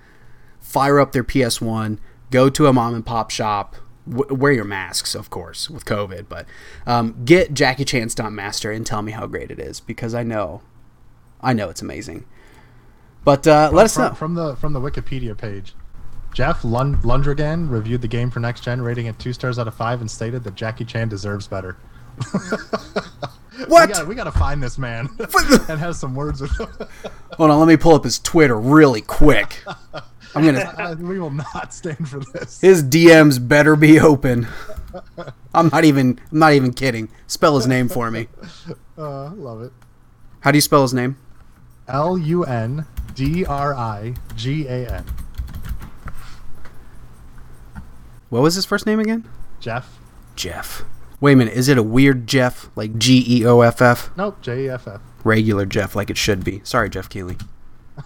fire up their PS One, go to a mom and pop shop. W- wear your masks, of course, with COVID, but um, get Jackie Chan Stunt Master and tell me how great it is because I know, I know it's amazing. But uh, let us from, know from the from the Wikipedia page. Jeff Lund- reviewed the game for Next Gen, rating it two stars out of five, and stated that Jackie Chan deserves better. what? We gotta, find this man and have some words with him. Hold on, let me pull up his Twitter really quick. I'm gonna. we will not stand for this. His DMs better be open. I'm not even. I'm not even kidding. Spell his name for me. Uh, love it. How do you spell his name? L U N D R I G A N. What was his first name again? Jeff. Jeff. Wait a minute, is it a weird Jeff like G E O F F? Nope, J E F F. Regular Jeff, like it should be. Sorry, Geoff Keighley.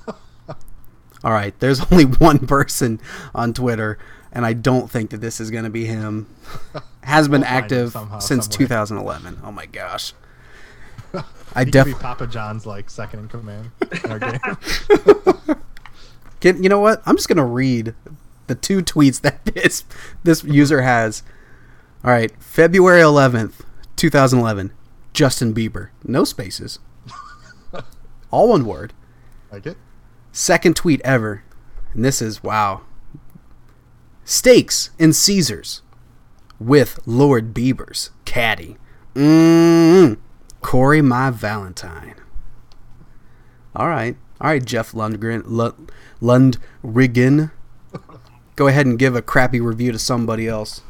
All right, there's only one person on Twitter, and I don't think that this is going to be him. Has been active somehow, since 2011. Oh my gosh. I definitely Papa John's like second in command in our game. Can, you know what? I'm just gonna read the two tweets that this this user has. All right, February 11th, 2011. Justin Bieber, no spaces. All one word. Like it. Second tweet ever. And this is wow. Steaks and Caesars with Lord Bieber's caddy. Mmm. Corey, my Valentine. All right. All right, Jeff Lundgren. Lund, Lundrigan go ahead and give a crappy review to somebody else.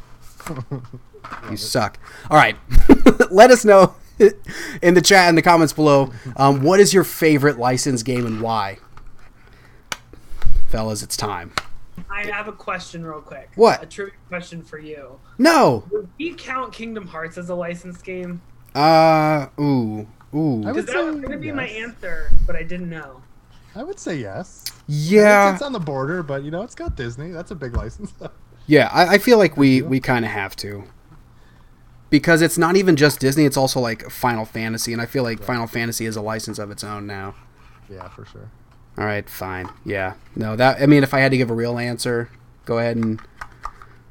you suck. All right, let us know in the chat in the comments below. Um, what is your favorite licensed game and why? Fellas, it's time. I have a question real quick. What? A trivia question for you. No. Do you count Kingdom Hearts as a licensed game? Uh, ooh, ooh. Because that was going to be yes. my answer, but I didn't know. I would say yes. Yeah, it's, it's, on the border, but you know, it's got Disney. That's a big license. yeah, I, I, feel like we we kind of have to because it's not even just Disney; it's also like Final Fantasy, and I feel like right. Final Fantasy is a license of its own now. Yeah, for sure. All right, fine. Yeah, no, that I mean, if I had to give a real answer, go ahead and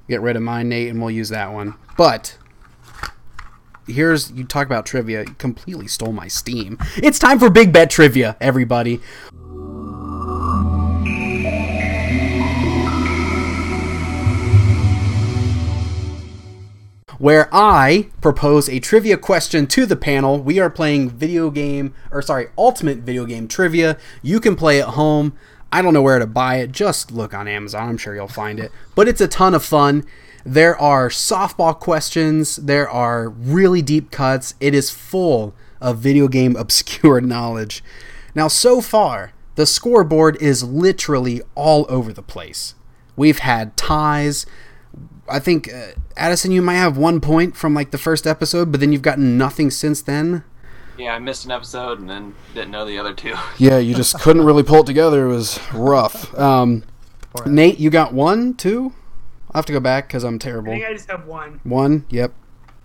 get rid of mine, Nate, and we'll use that one. But here's you talk about trivia. You completely stole my steam. It's time for big bet trivia, everybody. Where I propose a trivia question to the panel. We are playing video game, or sorry, ultimate video game trivia. You can play at home. I don't know where to buy it. Just look on Amazon. I'm sure you'll find it. But it's a ton of fun. There are softball questions. There are really deep cuts. It is full of video game obscure knowledge. Now, so far, the scoreboard is literally all over the place. We've had ties. I think uh, Addison, you might have one point from like the first episode, but then you've gotten nothing since then. Yeah, I missed an episode and then didn't know the other two. yeah, you just couldn't really pull it together. It was rough. Um, Nate, you got one, two. I have to go back because I'm terrible. I think I just have one. One, yep.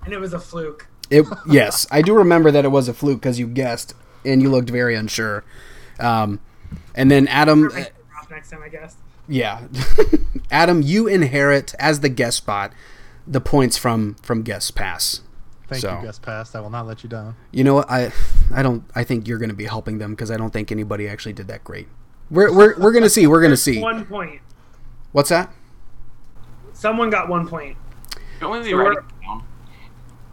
And it was a fluke. It yes, I do remember that it was a fluke because you guessed and you looked very unsure. Um, and then Adam. Next time, I guess. Yeah, Adam, you inherit as the guest spot the points from from guest pass. Thank so, you, guest pass. I will not let you down. You know what? I I don't. I think you're going to be helping them because I don't think anybody actually did that great. We're we're we're gonna see. We're gonna see. One point. What's that? Someone got one point. Don't so writing down.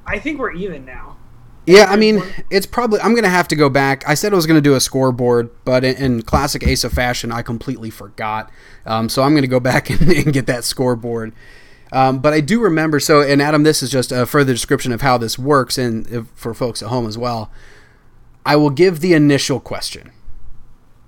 I think we're even now. Yeah, I mean, it's probably. I'm gonna have to go back. I said I was gonna do a scoreboard, but in, in classic Asa fashion, I completely forgot. Um, so I'm gonna go back and, and get that scoreboard. Um, but I do remember. So, and Adam, this is just a further description of how this works, and if, for folks at home as well. I will give the initial question.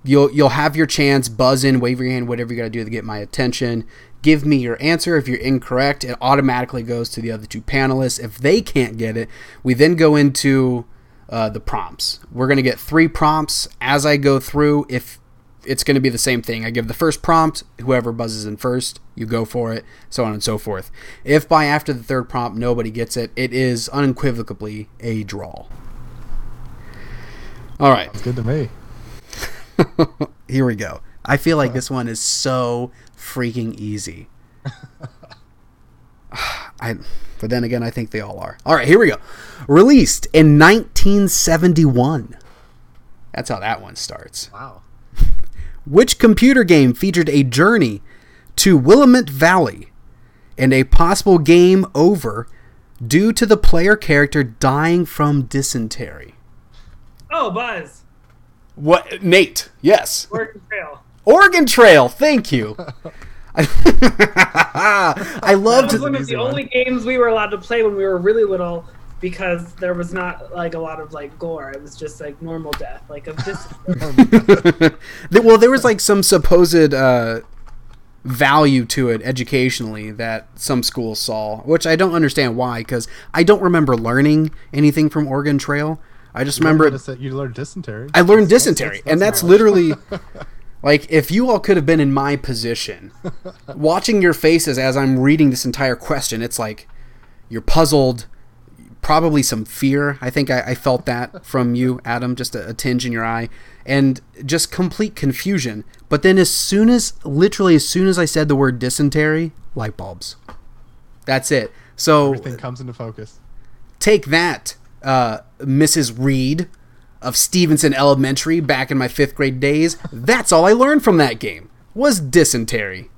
You'll you'll have your chance, buzz in, wave your hand, whatever you got to do to get my attention give me your answer. If you're incorrect, it automatically goes to the other two panelists. If they can't get it, we then go into uh, the prompts. We're going to get three prompts as I go through. If it's going to be the same thing, I give the first prompt, whoever buzzes in first, you go for it, so on and so forth. If by after the third prompt nobody gets it, it is unequivocally a draw. All right. That's good to me. Here we go. I feel like this one is so freaking easy. I, but then again, I think they all are. All right, here we go. Released in 1971. That's how that one starts. Wow. Which computer game featured a journey to Willamette Valley and a possible game over due to the player character dying from dysentery? Oh, Buzz. What, Nate? Yes. Oregon Trail. Oregon Trail. Thank you. I loved. That was one of the one. only games we were allowed to play when we were really little because there was not like a lot of like gore. It was just like normal death, like of just. well, there was like some supposed uh, value to it educationally that some schools saw, which I don't understand why, because I don't remember learning anything from Oregon Trail. I just you remember learned you learned dysentery. I learned that's, dysentery, that's, that's, and that's literally Like, if you all could have been in my position, watching your faces as I'm reading this entire question, it's like you're puzzled, probably some fear. I think I, I felt that from you, Adam, just a, a, tinge in your eye, and just complete confusion. But then, as soon as, literally, as soon as I said the word dysentery, light bulbs. That's it. So everything comes into focus. Take that, uh, Mrs. Reed of Stevenson Elementary back in my fifth grade days. That's all I learned from that game was dysentery,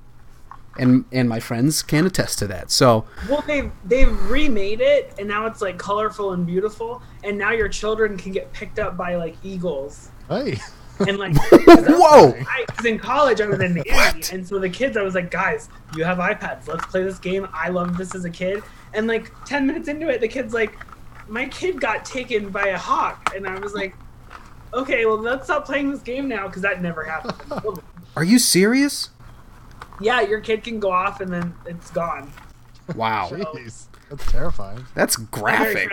and and my friends can attest to that. So well, they've they've remade it, and now it's like colorful and beautiful, and now your children can get picked up by like eagles. Hey. And like, whoa! Because in college I was in the Navy, and so the kids, I was like, guys, you have iPads. Let's play this game. I loved this as a kid. And like ten minutes into it, the kid's like, my kid got taken by a hawk, and I was like, okay, well, let's stop playing this game now because that never happened. Are you serious? Yeah, your kid can go off and then it's gone. Wow. Jeez, that's terrifying. That's graphic.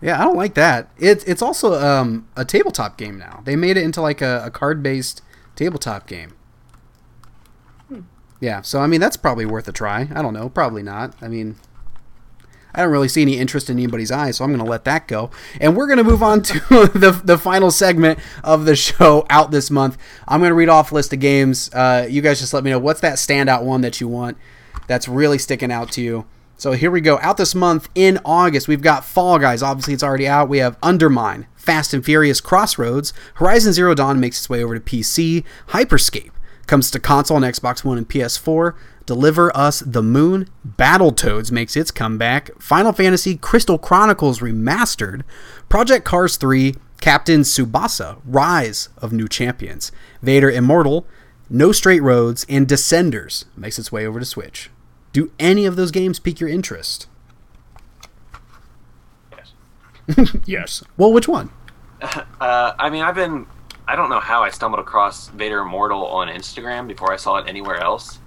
Yeah, I don't like that. It's it's also um, a tabletop game now. They made it into like a, a card based tabletop game. Hmm. Yeah, so I mean that's probably worth a try. I don't know, probably not. I mean, I don't really see any interest in anybody's eyes, so I'm going to let that go. And we're going to move on to the, the final segment of the show out this month. I'm going to read off a list of games. Uh, you guys just let me know what's that standout one that you want that's really sticking out to you. So here we go. Out this month in August, we've got Fall Guys. Obviously, it's already out. We have Undermine, Fast and Furious Crossroads, Horizon Zero Dawn makes its way over to PC, Hyper Scape comes to console on Xbox One and PS4, Deliver Us the Moon, Battletoads makes its comeback, Final Fantasy Crystal Chronicles Remastered, Project Cars 3, Captain Tsubasa, Rise of New Champions, Vader Immortal, No Straight Roads, and Descenders makes its way over to Switch. Do any of those games pique your interest? Yes. yes. Well, which one? Uh, I mean, I've been. I don't know how I stumbled across Vader Immortal on Instagram before I saw it anywhere else.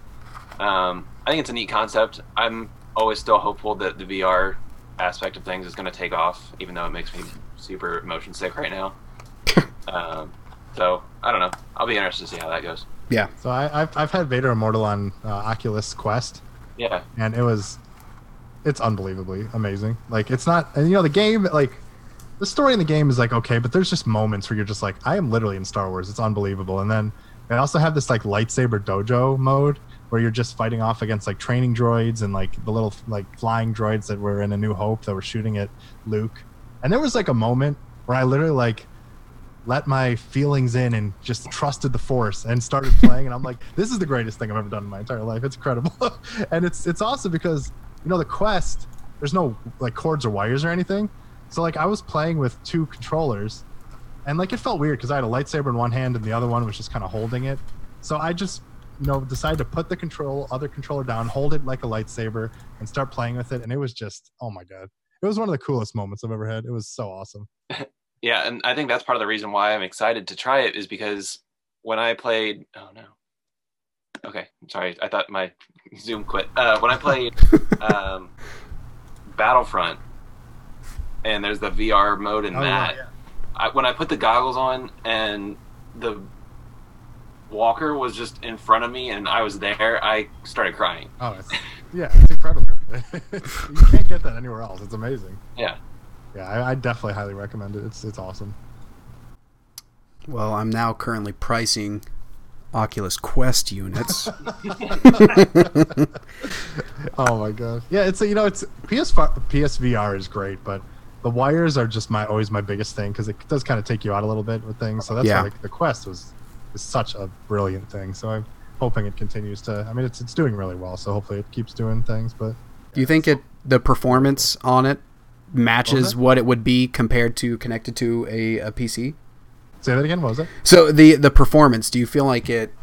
Um, I think it's a neat concept. I'm always still hopeful that the VR aspect of things is going to take off, even though it makes me super motion sick right now. um, so I don't know. I'll be interested to see how that goes. Yeah. So I, have I've had Vader Immortal on uh, Oculus Quest. Yeah. And it was, it's unbelievably amazing. Like it's not, and you know the game like the story in the game is like okay, but there's just moments where you're just like, I am literally in Star Wars. It's unbelievable. And then they also have this like lightsaber dojo mode where you're just fighting off against like training droids and like the little like flying droids that were in A New Hope that were shooting at Luke. And there was like a moment where I literally like let my feelings in and just trusted the force and started playing and I'm like this is the greatest thing I've ever done in my entire life. It's incredible. and it's it's awesome because you know the quest there's no like cords or wires or anything. So like I was playing with two controllers, and like it felt weird because I had a lightsaber in one hand and the other one was just kind of holding it. So I just you know decided to put the control other controller down, hold it like a lightsaber, and start playing with it. And it was just oh my god, it was one of the coolest moments I've ever had. It was so awesome. yeah, and I think that's part of the reason why I'm excited to try it is because when I played, oh no. Okay, sorry. I thought my Zoom quit. Uh, when I played um, Battlefront, and there's the VR mode in oh, that. Yeah. I, when I put the goggles on and the walker was just in front of me and I was there, I started crying. Oh, it's, yeah, it's incredible. you can't get that anywhere else. It's amazing. Yeah. Yeah, I, I definitely highly recommend it. It's it's awesome. Well, I'm now currently pricing Oculus Quest units. oh my god! Yeah, it's you know it's PS PSVR is great, but the wires are just my always my biggest thing because it does kind of take you out a little bit with things. So that's yeah. why the, the Quest was is such a brilliant thing. So I'm hoping it continues to. I mean, it's it's doing really well. So hopefully it keeps doing things. But do you think it the performance on it matches what, what it would be compared to connected to a, a PC? Say that again. What was it? So the the performance. Do you feel like it?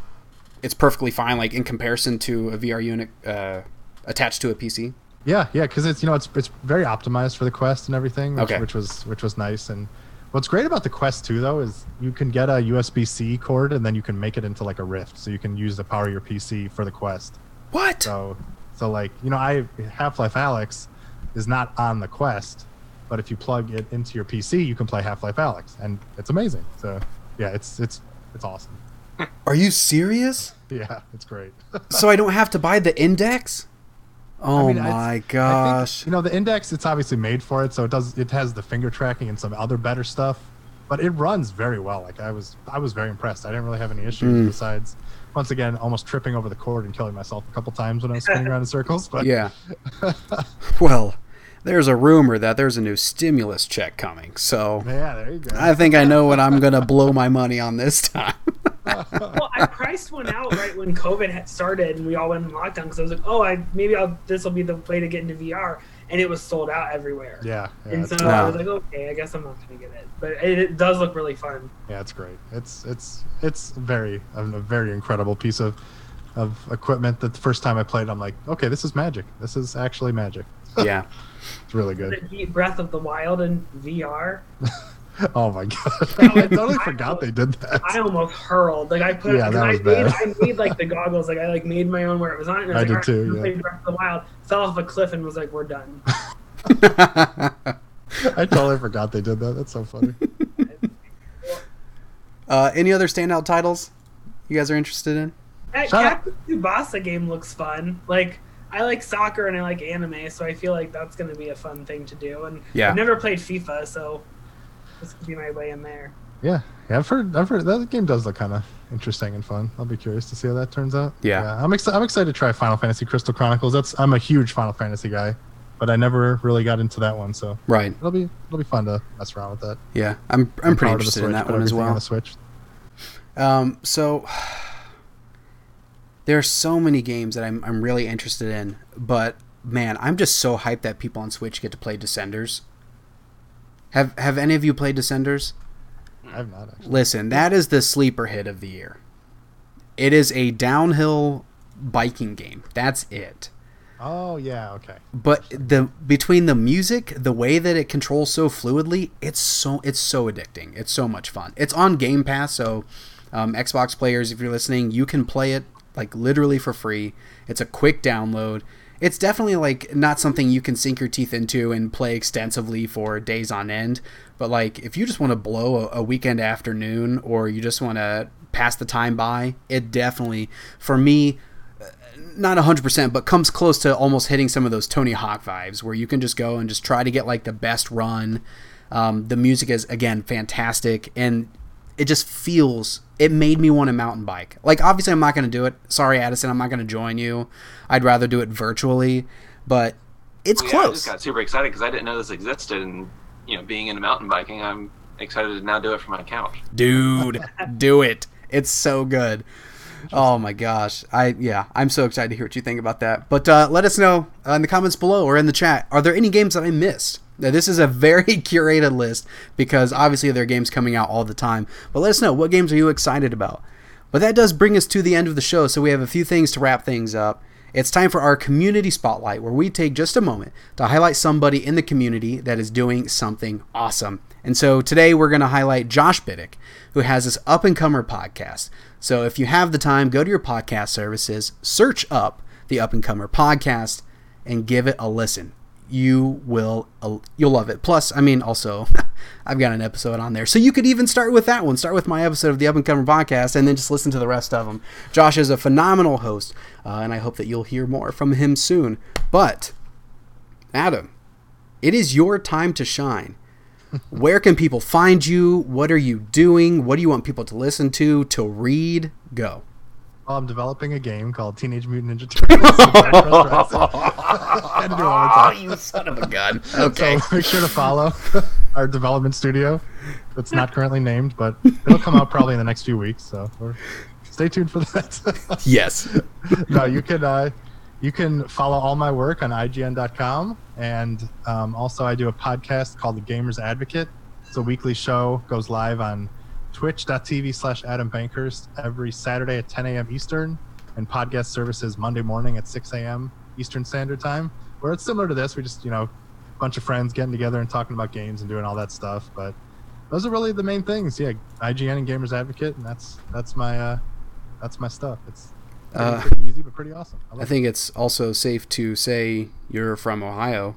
It's perfectly fine, like in comparison to a VR unit uh, attached to a PC. Yeah, yeah, because it's you know it's it's very optimized for the Quest and everything, which, okay. which was which was nice. And what's great about the Quest 2 though is you can get a USB C cord and then you can make it into like a Rift, so you can use the power of your PC for the Quest. What? So so like you know I Half Life Alyx is not on the Quest, but if you plug it into your PC, you can play Half Life Alyx, and it's amazing. So yeah, it's it's it's awesome. Are you serious? Yeah, it's great. so I don't have to buy the index. Oh I mean, my gosh! Think, you know the index, it's obviously made for it, so it does. It has the finger tracking and some other better stuff, but it runs very well. Like I was, I was very impressed. I didn't really have any issues mm. besides, once again, almost tripping over the cord and killing myself a couple times when I was spinning around in circles. But yeah, well, there's a rumor that there's a new stimulus check coming. So yeah, there you go. I think I know what I'm gonna blow my money on this time. Well, I priced one out right when COVID had started and we all went in lockdown because I was like, oh, I maybe I'll this will be the way to get into VR, and it was sold out everywhere. Yeah, yeah and so I was like, okay, I guess I'm not gonna get it, but it, it, does look really fun. Yeah, it's great. It's it's it's very a very incredible piece of of equipment that the first time I played, I'm like, okay, this is magic. This is actually magic. yeah. It's really good. Breath of the Wild in VR. oh my god! I totally I forgot they did that. I almost hurled. Like I put. Yeah, that was I bad. Made, I made like the goggles. Like I like made my own where it was on. And I, was, I like, did too. Yeah. Breath of the Wild. Fell off a cliff and was like, "We're done." I totally forgot they did that. That's so funny. Uh, any other standout titles you guys are interested in? That Captain Tsubasa game looks fun. Like I like soccer and I like anime, so I feel like that's going to be a fun thing to do. And yeah. I've never played FIFA, so this could be my way in there. Yeah, yeah, I've heard, I've heard that game does look kind of interesting and fun. I'll be curious to see how that turns out. Yeah, yeah I'm excited. I'm excited to try Final Fantasy Crystal Chronicles. That's I'm a huge Final Fantasy guy, but I never really got into that one. So right, it'll be it'll be fun to mess around with that. Yeah, I'm I'm pretty interested Switch, in that one as well. On the Switch. Um, so there are so many games that I'm I'm really interested in, but man, I'm just so hyped that people on Switch get to play Descenders. Have Have any of you played Descenders? I've not actually. Listen, that is the sleeper hit of the year. It is a downhill biking game. That's it. Oh yeah, okay. But the between the music, the way that it controls so fluidly, it's so it's so addicting. It's so much fun. It's on Game Pass, so um, Xbox players, if you're listening, you can play it like literally for free. It's a quick download. It's definitely like not something you can sink your teeth into and play extensively for days on end. But like if you just want to blow a, a weekend afternoon or you just want to pass the time by, it definitely for me not 100% but comes close to almost hitting some of those tony hawk vibes where you can just go and just try to get like the best run um, the music is again fantastic and it just feels it made me want a mountain bike. Like obviously i'm not going to do it. Sorry addison i'm not going to join you. I'd rather do it virtually but it's Well, yeah, close I just got super excited because I didn't know this existed, and you know, being into mountain biking, I'm excited to now do it from my couch. dude do it. It's so good. Oh my gosh. I yeah i'm so excited to hear what you think about that. But uh, let us know uh, in the comments below or in the chat. Are there any games that i missed now, this is a very curated list because obviously there are games coming out all the time but let us know what games are you excited about but that does bring us to the end of the show so we have a few things to wrap things up it's time for our community spotlight, where we take just a moment to highlight somebody in the community that is doing something awesome. And so today we're going to highlight Josh Biddick, who has this up and comer podcast. So if you have the time, go to your podcast services, search up the Up and Comer podcast, and give it a listen. You will uh, you'll love it. Plus, I mean, also I've got an episode on there, so you could even start with that one. Start with my episode of the Up and Coming podcast, and then just listen to the rest of them. Josh is a phenomenal host, uh, and I hope that you'll hear more from him soon. But Adam, it is your time to shine. Where can people find you? What are you doing? What do you want people to listen to, to read? Go. Well, I'm developing a game called Teenage Mutant Ninja Turtles. Had to do it one more time. you son of a gun. Okay. So make sure to follow our development studio. It's not currently named, but it'll come out probably in the next few weeks. So we're, stay tuned for that. yes. no, you can uh, you can follow all my work on IGN.com, and um, also I do a podcast called The Gamers Advocate. It's a weekly show, goes live on Twitch.tv slash Adam Bankhurst every Saturday at 10 a.m. Eastern, and podcast services Monday morning at 6 a.m. Eastern Standard Time. Where it's similar to this, we just you know, a bunch of friends getting together and talking about games and doing all that stuff. But those are really the main things. Yeah, IGN and Gamers Advocate, and that's that's my uh, that's my stuff. It's pretty, Uh, pretty easy, but pretty awesome. I, I think it's also safe to say you're from Ohio.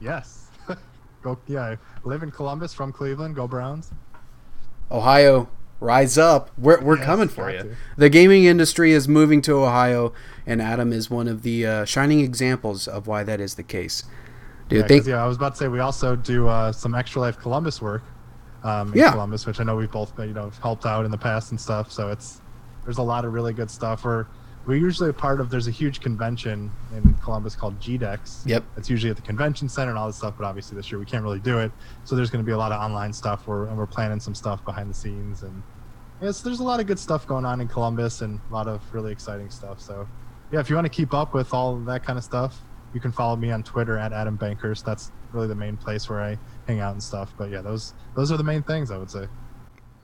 yes. go yeah, I live in Columbus from Cleveland. Go Browns. Ohio, rise up. We're, we're Yes, coming for you. to. The gaming industry is moving to Ohio, and Adam is one of the uh, shining examples of why that is the case. Do you Yeah, think? yeah, I was about to say we also do uh, some Extra Life Columbus work um, in Yeah. Columbus, which I know we've both you know helped out in the past and stuff. So it's there's a lot of really good stuff. We're we're usually a part of. There's a huge convention in Columbus called GDEX. Yep. It's usually at the convention center and all this stuff, but obviously this year we can't really do it. So there's going to be a lot of online stuff. Where and we're planning some stuff behind the scenes and. Yes, there's a lot of good stuff going on in Columbus and a lot of really exciting stuff. So, yeah, if you want to keep up with all that kind of stuff, you can follow me on Twitter at Adam Bankhurst. That's really the main place where I hang out and stuff. But yeah, those those are the main things I would say.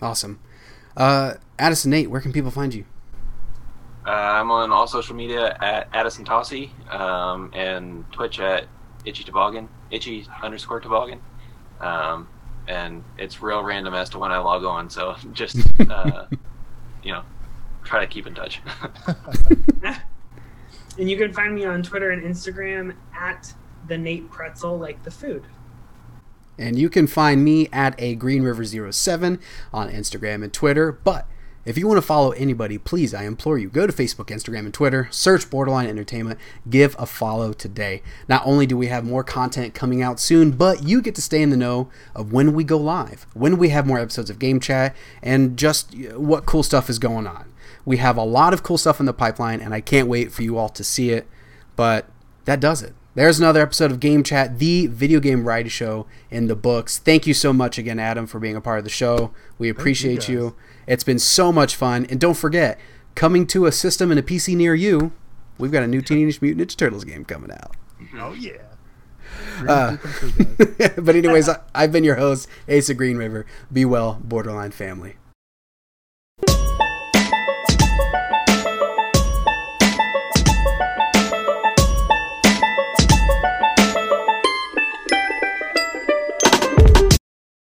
Awesome. Uh, Addison Nate, where can people find you? Uh, I'm on all social media at Addison Tossi um, and Twitch at Itchy Toboggan, Itchy underscore Toboggan. Um, and it's real random as to when I log on, so just uh, you know, try to keep in touch. And you can find me on Twitter and Instagram at the Nate Pretzel, like the food. And you can find me at a Green River 07 on Instagram and Twitter. But if you want to follow anybody, please, I implore you, go to Facebook, Instagram, and Twitter, search Borderline Entertainment, give a follow today. Not only do we have more content coming out soon, but you get to stay in the know of when we go live, when we have more episodes of Game Chat, and just uh, what cool stuff is going on. We have a lot of cool stuff in the pipeline, and I can't wait for you all to see it. But that does it. There's another episode of Game Chat, the video game variety show in the books. Thank you so much again, Adam, for being a part of the show. We appreciate guys. you. It's been so much fun. And don't forget, coming to a system and a PC near you, we've got a new Teenage Mutant Ninja Turtles game coming out. Oh yeah. Uh, but anyways, I, I've been your host, Asa Green River. Be well, Borderline family.